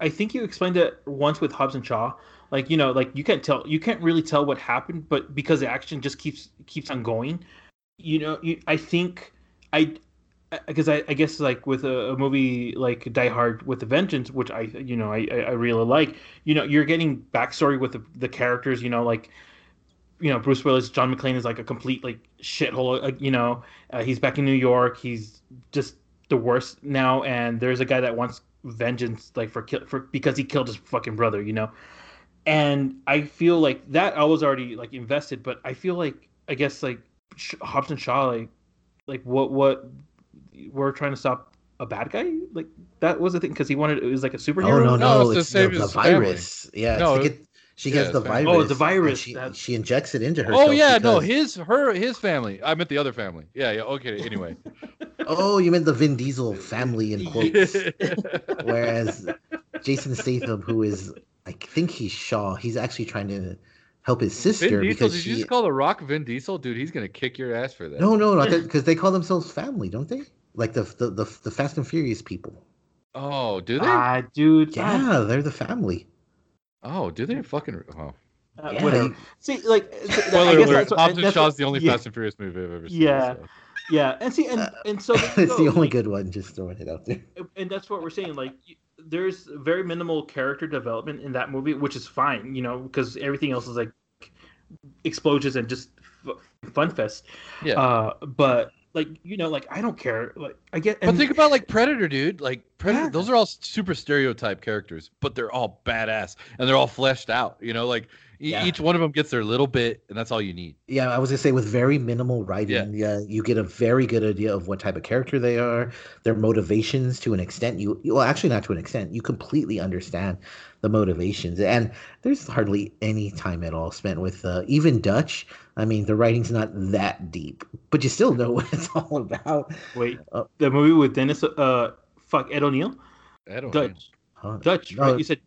S3: I think you explained it once with Hobbs and Shaw. Like you know, like you can't tell, you can't really tell what happened, but because the action just keeps keeps on going, you know, you, I think I because I, I guess like with a, a movie like Die Hard with a Vengeance, which I you know I, I really like, you know, you're getting backstory with the, the characters, you know, like you know Bruce Willis, John McClane is like a complete like shithole, uh, you know, uh, he's back in New York, he's just the worst now, and there's a guy that wants vengeance like for kill for because he killed his fucking brother, you know. And I feel like that I was already like invested, but I feel like I guess like Sh- Hobbs and Shaw like like what what we're trying to stop a bad guy like that was the thing because he wanted it was like a oh, superhero.
S2: Oh no,
S4: No,
S2: no,
S4: it's
S2: it's,
S4: save
S2: the, the
S4: his family.
S2: virus. Yeah,
S4: No,
S2: it's to get, she
S4: yeah,
S2: gets the
S4: family.
S2: virus.
S3: Oh, the virus,
S2: She, she injects it into her.
S4: Oh yeah, no, his her his family. I meant the other family. Yeah, yeah. Okay. [LAUGHS] Anyway.
S2: Oh, you meant the Vin Diesel family in [LAUGHS] quotes. [LAUGHS] Whereas Jason Statham, who is, I think he's Shaw, he's actually trying to help his sister
S4: Vin Diesel,
S2: because
S4: did
S2: she.
S4: you just call the Rock Vin Diesel? Dude, he's gonna kick your ass for that.
S2: No, no, not [LAUGHS] because they call themselves family, don't they? Like the the the, the Fast and Furious people.
S4: Oh, do they?
S3: Ah, dude.
S2: Yeah, they're the family.
S4: oh, do they fucking? Oh.
S3: Uh,
S2: Yeah,
S3: whatever. See, like, I
S4: Spoiler
S3: guess
S4: alert!
S3: that's what-
S4: Hobbs and
S3: that's
S4: Shaw's the only
S3: yeah,
S4: Fast and Furious movie I've ever seen.
S3: Yeah.
S4: so.
S3: Yeah, and see, and
S2: Uh,
S3: and so there [LAUGHS] you
S2: it's the only
S3: like,
S2: good one. Just throwing it out there.
S3: and that's what we're saying. Like, y- there's very minimal character development in that movie, which is fine, you know, because everything else is like explosions and just f- fun fest.
S4: Yeah.
S3: Uh, but like, you know, like I don't care. Like, I get.
S4: But think about like Predator, dude. Like Predator,
S3: Yeah.
S4: those are all super stereotype characters, but they're all badass and they're all fleshed out. You know, like
S2: Yeah.
S4: each one of them gets their little bit, and that's all you need.
S2: Yeah, I was gonna say with very minimal writing, yeah. you get a very good idea of what type of character they are, their motivations to an extent. You well, actually not to an extent. You completely understand the motivations, and there's hardly any time at all spent with uh, even Dutch. I mean, the writing's not that deep, but you still know [LAUGHS] what it's all about.
S3: wait,
S2: Uh,
S3: the movie with Dennis, uh, fuck Ed O'Neill,
S4: I don't.
S3: Dutch,
S2: Huh?
S3: Dutch,
S2: No,
S3: right? You said,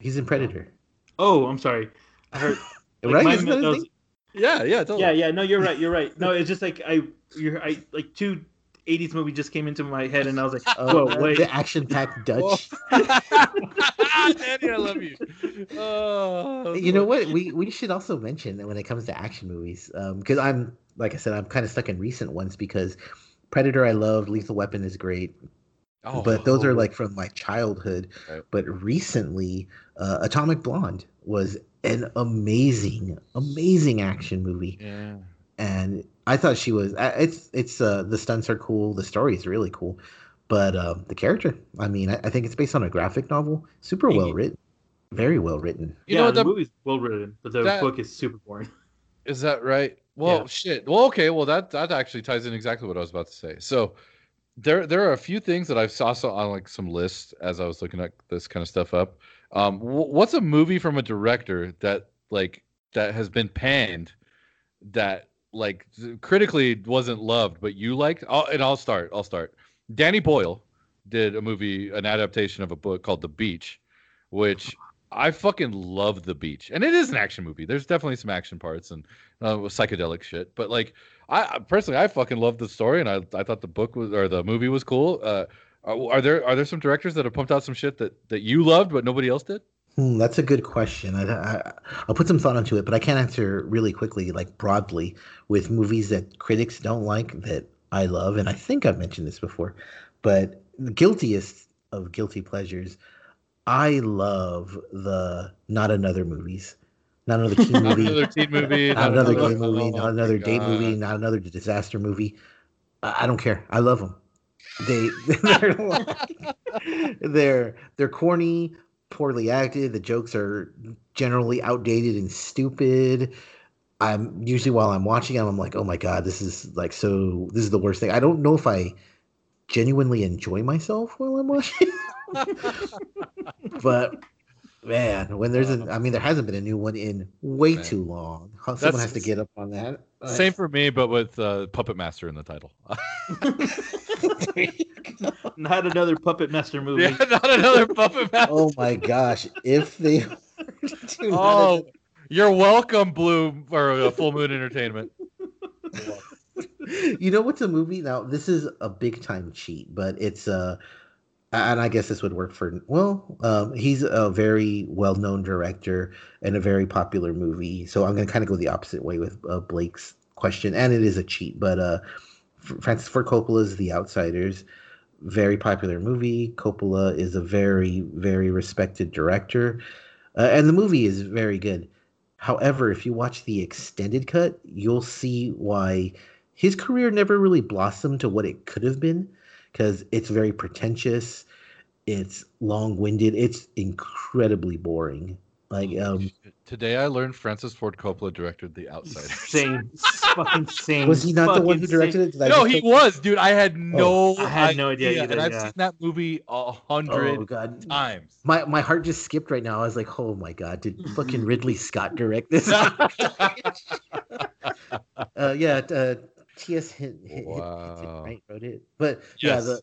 S2: he's in Predator,
S3: oh, I'm sorry, I heard. [LAUGHS] like,
S2: right?
S3: my-
S2: Isn't that
S3: was-
S4: Yeah, yeah, totally.
S3: yeah, yeah. No, you're right. You're right. No, it's just like I, you're, I like two. 80s movie just came into my head and I was like,
S2: Oh,
S3: whoa, wait.
S2: the action-packed [LAUGHS] Dutch. [LAUGHS]
S4: Danny, I love you. Oh,
S2: you know what we we should also mention that when it comes to action movies because i'm like i said i'm kind of stuck in recent ones because predator i love lethal weapon is great
S4: Oh,
S2: but those are like from my childhood
S4: Right.
S2: but recently uh, atomic blonde was an amazing amazing action movie
S4: Yeah.
S2: and i thought she was uh, it's it's uh the stunts are cool the story is really cool but um the character i mean i, I think it's based on a graphic novel super well written very well written
S4: You
S3: yeah,
S4: know what?
S3: the
S4: The,
S3: movie's well written, but the
S4: that-
S3: book is super boring. [LAUGHS]
S4: is that right? Well,
S3: Yeah.
S4: shit. Well, okay. Well, that that actually ties in exactly what I was about to say. So, there there are a few things that I saw so on like some lists as I was looking at this kind of stuff up. Um, wh- what's a movie from a director that like that has been panned that like critically wasn't loved but you liked? I'll, and I'll start. I'll start. Danny Boyle did a movie, an adaptation of a book called The Beach, which I fucking love The Beach, and it is an action movie. There's definitely some action parts and uh, psychedelic shit, but like I- personally, I fucking love the story, and I I thought the book was or the movie was cool. Uh, are, are there are there some directors that have pumped out some shit that that you loved but nobody else did?
S2: Hmm, that's a good question. I, I, I'll put some thought into it, but I can't answer really quickly, like broadly, with movies that critics don't like that I love. And I think I've mentioned this before, but the guiltiest of guilty pleasures, I love the Not Another movies. Not another [LAUGHS]
S4: Not
S2: movie.
S4: another teen movie.
S2: not another
S4: another-
S2: gay movie,
S4: oh
S2: not another date
S4: God.
S2: movie, not another disaster movie. I, I don't care. I love them. They [LAUGHS] they're like, they're they're corny, poorly acted. The jokes are generally outdated and stupid. I'm usually while I'm watching them, I'm like, oh my god, this is like so. This is the worst thing. I don't know if I genuinely enjoy myself while I'm watching, but Man, when there's a, uh, I mean, there hasn't been a new one in way
S4: Man.
S2: too long. Someone
S4: That's-
S2: has to get up on that.
S4: Same for me, but with uh, Puppet Master in the title. [LAUGHS]
S3: Not another Puppet Master movie.
S4: yeah, not another Puppet [LAUGHS] Master.
S2: oh my gosh! If they were [LAUGHS] to do
S4: Oh, you're welcome, Blue or uh, Full Moon Entertainment.
S2: you know what's a movie now this is a big time cheat but it's uh and i guess this would work for well um he's a very well known director and a very popular movie so i'm gonna kind of go the opposite way with uh, blake's question and it is a cheat but uh francis ford coppola's the outsiders very popular movie. Coppola is a very very respected director uh, and the movie is very good. However if you watch the extended cut you'll see why his career never really blossomed to what it could have been because it's very pretentious it's long-winded it's incredibly boring like um
S4: Today I learned Francis Ford Coppola directed The Outsiders.
S3: Same. [LAUGHS] fucking same.
S2: was he not the one who directed
S3: same.
S2: it Did I
S4: No, he
S2: take-
S4: was, dude. I had no.
S3: I had no idea either,
S4: and I've
S3: yeah.
S4: seen that movie a hundred
S2: oh
S4: times.
S2: my my heart just skipped right now i was like oh my god did [LAUGHS] fucking ridley scott direct [LAUGHS] this uh yeah uh ts Hin- Hin- Hin- right wrote it but yeah the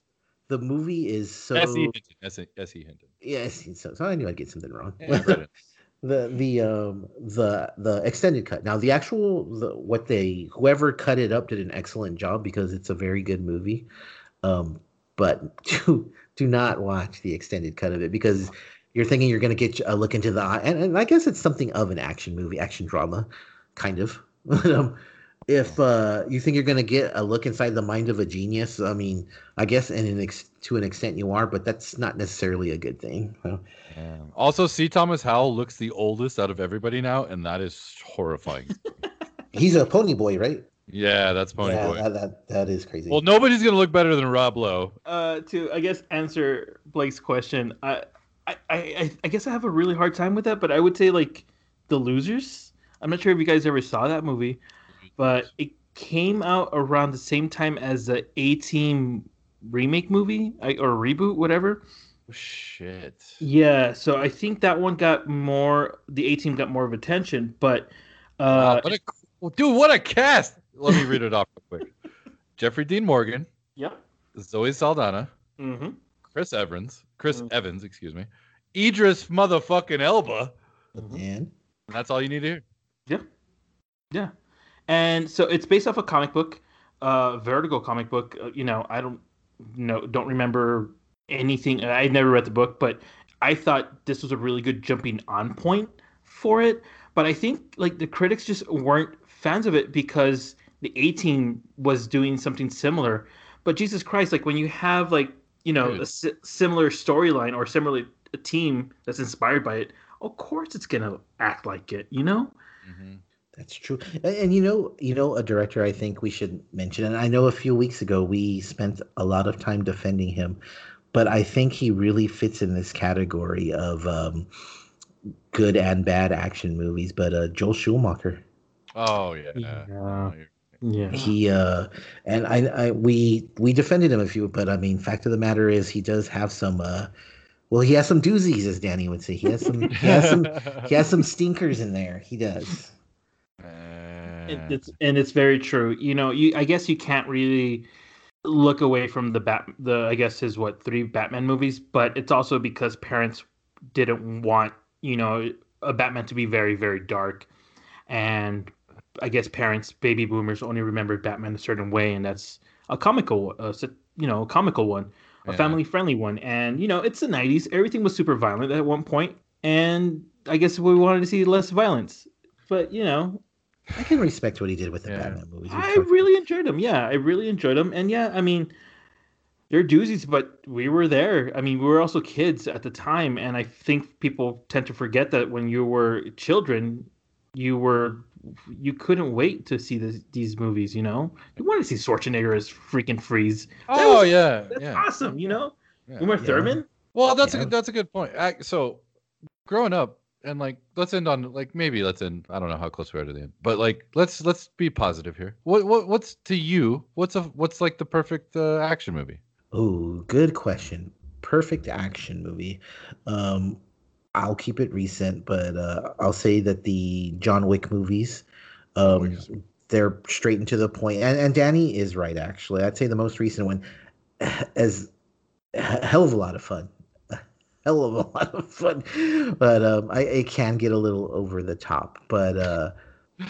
S2: the movie is so
S4: S.E. Hinton. S.E. Hinton.
S2: yes so, so i knew i'd get something wrong
S4: Yeah, I read it. [LAUGHS]
S2: the the um the the extended cut now the actual the, what they whoever cut it up did an excellent job because it's a very good movie um but [LAUGHS] do do not watch the extended cut of it because you're thinking you're going to get a look into the eye and, and i guess it's something of an action movie action drama kind of [LAUGHS] But, um, if uh you think you're going to get a look inside the mind of a genius i mean i guess in an ex- to an extent you are but that's not necessarily a good thing so,
S4: Yeah. Also, C. Thomas Howell looks the oldest out of everybody now, and that is horrifying. [LAUGHS]
S2: he's a pony boy right
S4: yeah, that's Pony
S2: yeah,
S4: Boy.
S2: That, that, that is crazy.
S4: Well, nobody's gonna look better than Rob Lowe.
S3: uh, to I guess answer Blake's question, I, I I I guess I have a really hard time with that, but I would say like the losers. I'm not sure if you guys ever saw that movie, but it came out around the same time as the A Team remake movie or reboot, whatever.
S4: Oh, shit.
S3: Yeah, so I think that one got more. The A Team got more of attention, but
S4: Wow,
S3: uh,
S4: what a, dude, what a cast! Let me read it off real quick. [LAUGHS] Jeffrey Dean Morgan,
S3: yep.
S4: Zoe Saldana,
S3: Mm-hmm.
S4: Chris Evans, Chris
S3: Mm.
S4: Evans, excuse me, Idris motherfucking Elba.
S2: and
S4: And that's all you need to hear.
S3: Yeah, yeah, and so it's based off a comic book, uh, Vertigo comic book. Uh, you know, I don't know, don't remember anything. I never read the book, but I thought this was a really good jumping on point for it. But I think like the critics just weren't fans of it because the A Team was doing something similar. But Jesus Christ, like when you have like you know
S4: Dude.
S3: a si- similar storyline or similarly a team that's inspired by it, of course it's gonna act like it. You know.
S4: Mm-hmm.
S2: That's true. And, and you know, you know, a director I think we should mention, and I know a few weeks ago we spent a lot of time defending him, but I think he really fits in this category of um, good and bad action movies. But uh, Joel Schumacher,
S4: Oh yeah.
S3: Yeah.
S4: Oh,
S3: Yeah.
S2: he uh, and I, I, we we defended him a few, but I mean, fact of the matter is, he does have some. Uh, well, he has some doozies, as Danny would say. He has some. he has some. He has some stinkers in there. He does.
S4: Uh,
S3: it's and it's very true. You know, you I guess you can't really look away from the bat the I guess his what three Batman movies, but it's also because parents didn't want you know a Batman to be very very dark, and I guess parents baby boomers only remembered Batman a certain way, and that's a comical uh, you know a comical one, a
S4: Yeah.
S3: family friendly one, and you know it's the '90s. Everything was super violent at one point, and I guess we wanted to see less violence. But you know,
S2: I can respect what he did with the
S4: Yeah.
S2: Batman movies.
S3: I really enjoyed them. Yeah, I really enjoyed them. And yeah, I mean, they're doozies, but we were there. I mean, we were also kids at the time, and I think people tend to forget that when you were children, you were you couldn't wait to see this, these movies. You know, you wanted to see Schwarzenegger as freaking Freeze. That
S4: oh
S3: was-
S4: yeah.
S3: That's
S4: yeah.
S3: awesome. You know,
S4: Yeah.
S3: Uma
S2: Yeah.
S3: Thurman.
S4: Well, that's a
S2: Yeah.
S4: good, that's a good point. Ac- So, growing up, and like, let's end on like maybe let's end. I don't know how close we are to the end, but like, let's let's be positive here. What what what's to you? What's a what's like the perfect uh, action movie?
S2: Oh, good question. Perfect action movie. Um, I'll keep it recent, but uh, I'll say that the John Wick movies, um,
S4: Wick.
S2: they're straight into the point. And, and Danny is right, actually. I'd say the most recent one, [SIGHS] as a hell of a lot of fun. Hell of a lot of fun, but um, I it can get a little over the top. But uh,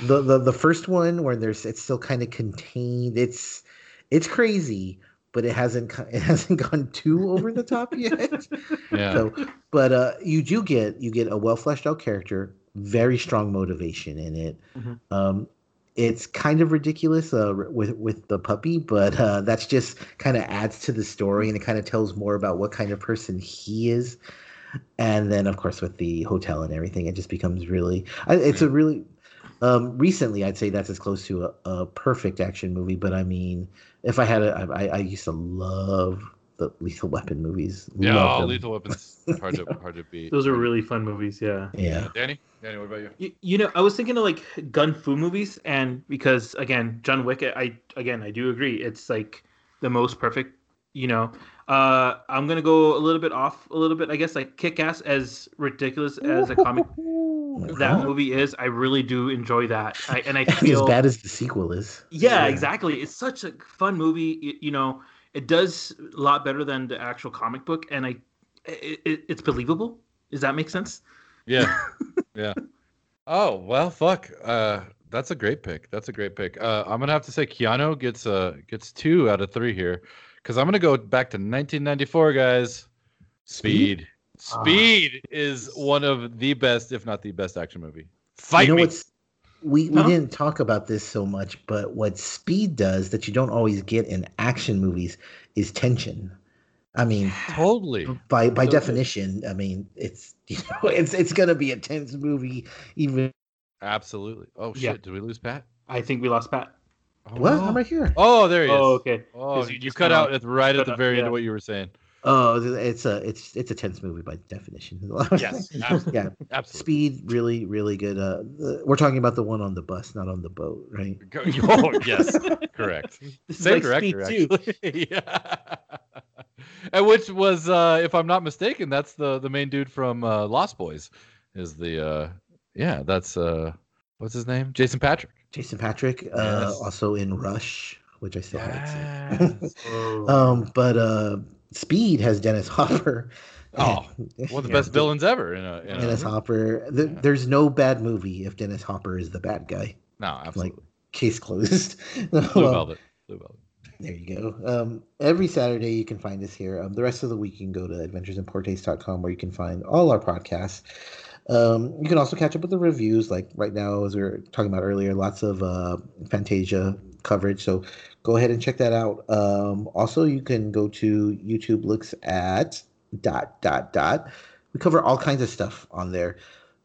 S2: the, the the first one where there's it's still kind of contained. It's it's crazy, but it hasn't [LAUGHS] it hasn't gone too over the top yet.
S4: Yeah.
S2: So, but uh, you do get you get a well fleshed out character, very strong motivation in it.
S3: Mhm.
S2: Um, it's kind of ridiculous uh, with with the puppy, but uh, that's just kind of adds to the story and it kind of tells more about what kind of person he is. And then, of course, with the hotel and everything, it just becomes really. It's a really. Um, recently, I'd say that's as close to a, a perfect action movie. But I mean, if I had a, I, I used to love the Lethal Weapon movies.
S4: Yeah,
S2: Loved
S4: oh,
S2: them.
S4: Lethal Weapons [LAUGHS] hard to hard to beat.
S3: Those are really fun movies. Yeah.
S2: Yeah.
S4: Danny. Danny, what about you?
S3: You, you know, I was thinking of like gun fu movies, and because again, John Wick, I again, I do agree, it's like the most perfect. You know, uh, I'm gonna go a little bit off, a little bit. I guess like Kick Ass, as ridiculous as a comic that
S2: Huh?
S3: movie is, I really do enjoy that. I, and I feel as
S2: bad as the sequel is.
S3: yeah, exactly. It's such a fun movie. You, you know, it does a lot better than the actual comic book, and I, it, it, it's believable. Does that make sense?
S4: Yeah. [LAUGHS] yeah. Oh well, fuck. Uh, that's a great pick. That's a great pick. Uh, I'm gonna have to say Keanu gets uh gets two out of three here, because I'm gonna go back to 1994, guys. Speed.
S3: Ah.
S4: Speed is one of the best, if not the best, action movie. Fight
S2: you know
S4: me.
S2: what's we, we didn't talk about this so much, but what speed does that you don't always get in action movies is tension. I mean,
S4: Totally.
S2: by by
S3: So-
S2: definition, I mean it's you know [LAUGHS] it's it's gonna be a tense movie. Even
S4: Absolutely. Oh shit!
S3: Yeah.
S4: Did we lose Pat?
S3: I think we lost Pat.
S4: Oh,
S2: what
S4: no.
S2: I'm right here.
S4: Oh, there he oh, is.
S3: Oh, okay.
S4: Oh,
S3: 'Cause
S4: you,
S3: you
S4: cut out at right at
S3: cut
S4: the
S3: out-
S4: very end
S3: yeah.
S4: of what you were saying.
S2: Oh, it's a it's it's a tense movie by definition. [LAUGHS]
S4: Yes, absolutely.
S2: yeah.
S4: Absolutely.
S2: Speed really really good. Uh, the- we're talking about the one on the bus, not on the boat, right? [LAUGHS]
S4: Oh, yes, [LAUGHS] correct.
S3: This
S4: Same
S3: like
S4: director, actually. yeah. And which was, uh, if I'm not mistaken, that's the the main dude from uh, Lost Boys. Is the uh, yeah? That's uh, what's his name? Jason Patric.
S2: Jason Patric, uh,
S4: Yes.
S2: also in Rush, which I still haven't seen. Um, but uh, Speed has Dennis [LAUGHS] Hopper.
S4: Oh, One of the [LAUGHS] best villains ever. In a, in a
S2: Dennis Hopper. Th-
S4: Yeah.
S2: There's no bad movie if Dennis Hopper is the bad guy.
S4: no, absolutely.
S2: Case closed. [LAUGHS]
S4: Blue
S2: Well,
S4: Velvet. Blue Velvet.
S2: There you go. Um, every Saturday you can find us here. Um, the rest of the week you can go to adventuresinpoortaste.com where you can find all our podcasts. Um, you can also catch up with the reviews. Like right now, as we were talking about earlier, lots of uh, Fantasia coverage. So go ahead and check that out. Um, also, you can go to YouTube looks at dot dot dot. We cover all kinds of stuff on there.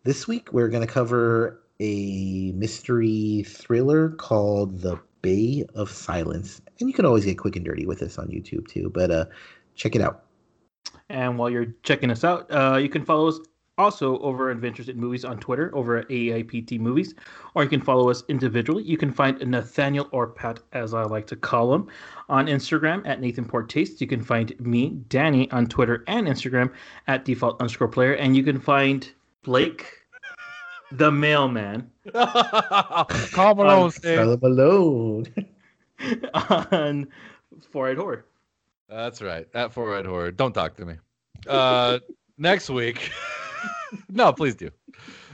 S2: This week we're going to cover a mystery thriller called The Bay of Silence. And you can always get quick and dirty with us on YouTube too. But uh, check it out.
S3: And while you're checking us out, uh, you can follow us also over Adventures in Movies on Twitter over at AIPT Movies, or you can follow us individually. You can find Nathaniel or Pat, as I like to call him, on Instagram at Nathan Port Taste. You can find me, Danny, on Twitter and Instagram at default underscore player, and you can find Blake, the mailman, [LAUGHS]
S4: Call Malone, Steve.
S2: Charlotte Malone. [LAUGHS]
S3: on Four Eyed Horror.
S4: That's right. At Four Red Horror. Don't talk to me. Uh, [LAUGHS] next week. [LAUGHS] no, please do.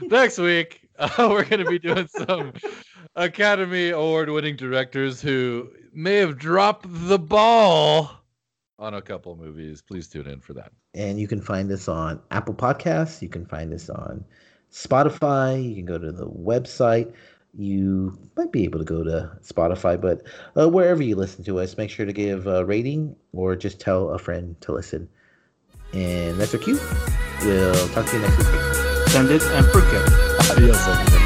S4: Next week, [LAUGHS] uh, we're going to be doing some Academy Award winning directors who may have dropped the ball on a couple movies. Please tune in for that.
S2: and you can find us on Apple Podcasts. You can find us on Spotify. You can go to the website. You might be able to go to Spotify, but uh, wherever you listen to us, make sure to give a rating or just tell a friend to listen. And that's our cue. We'll talk to you next week.
S3: Send it and forget.
S4: Adios, everybody.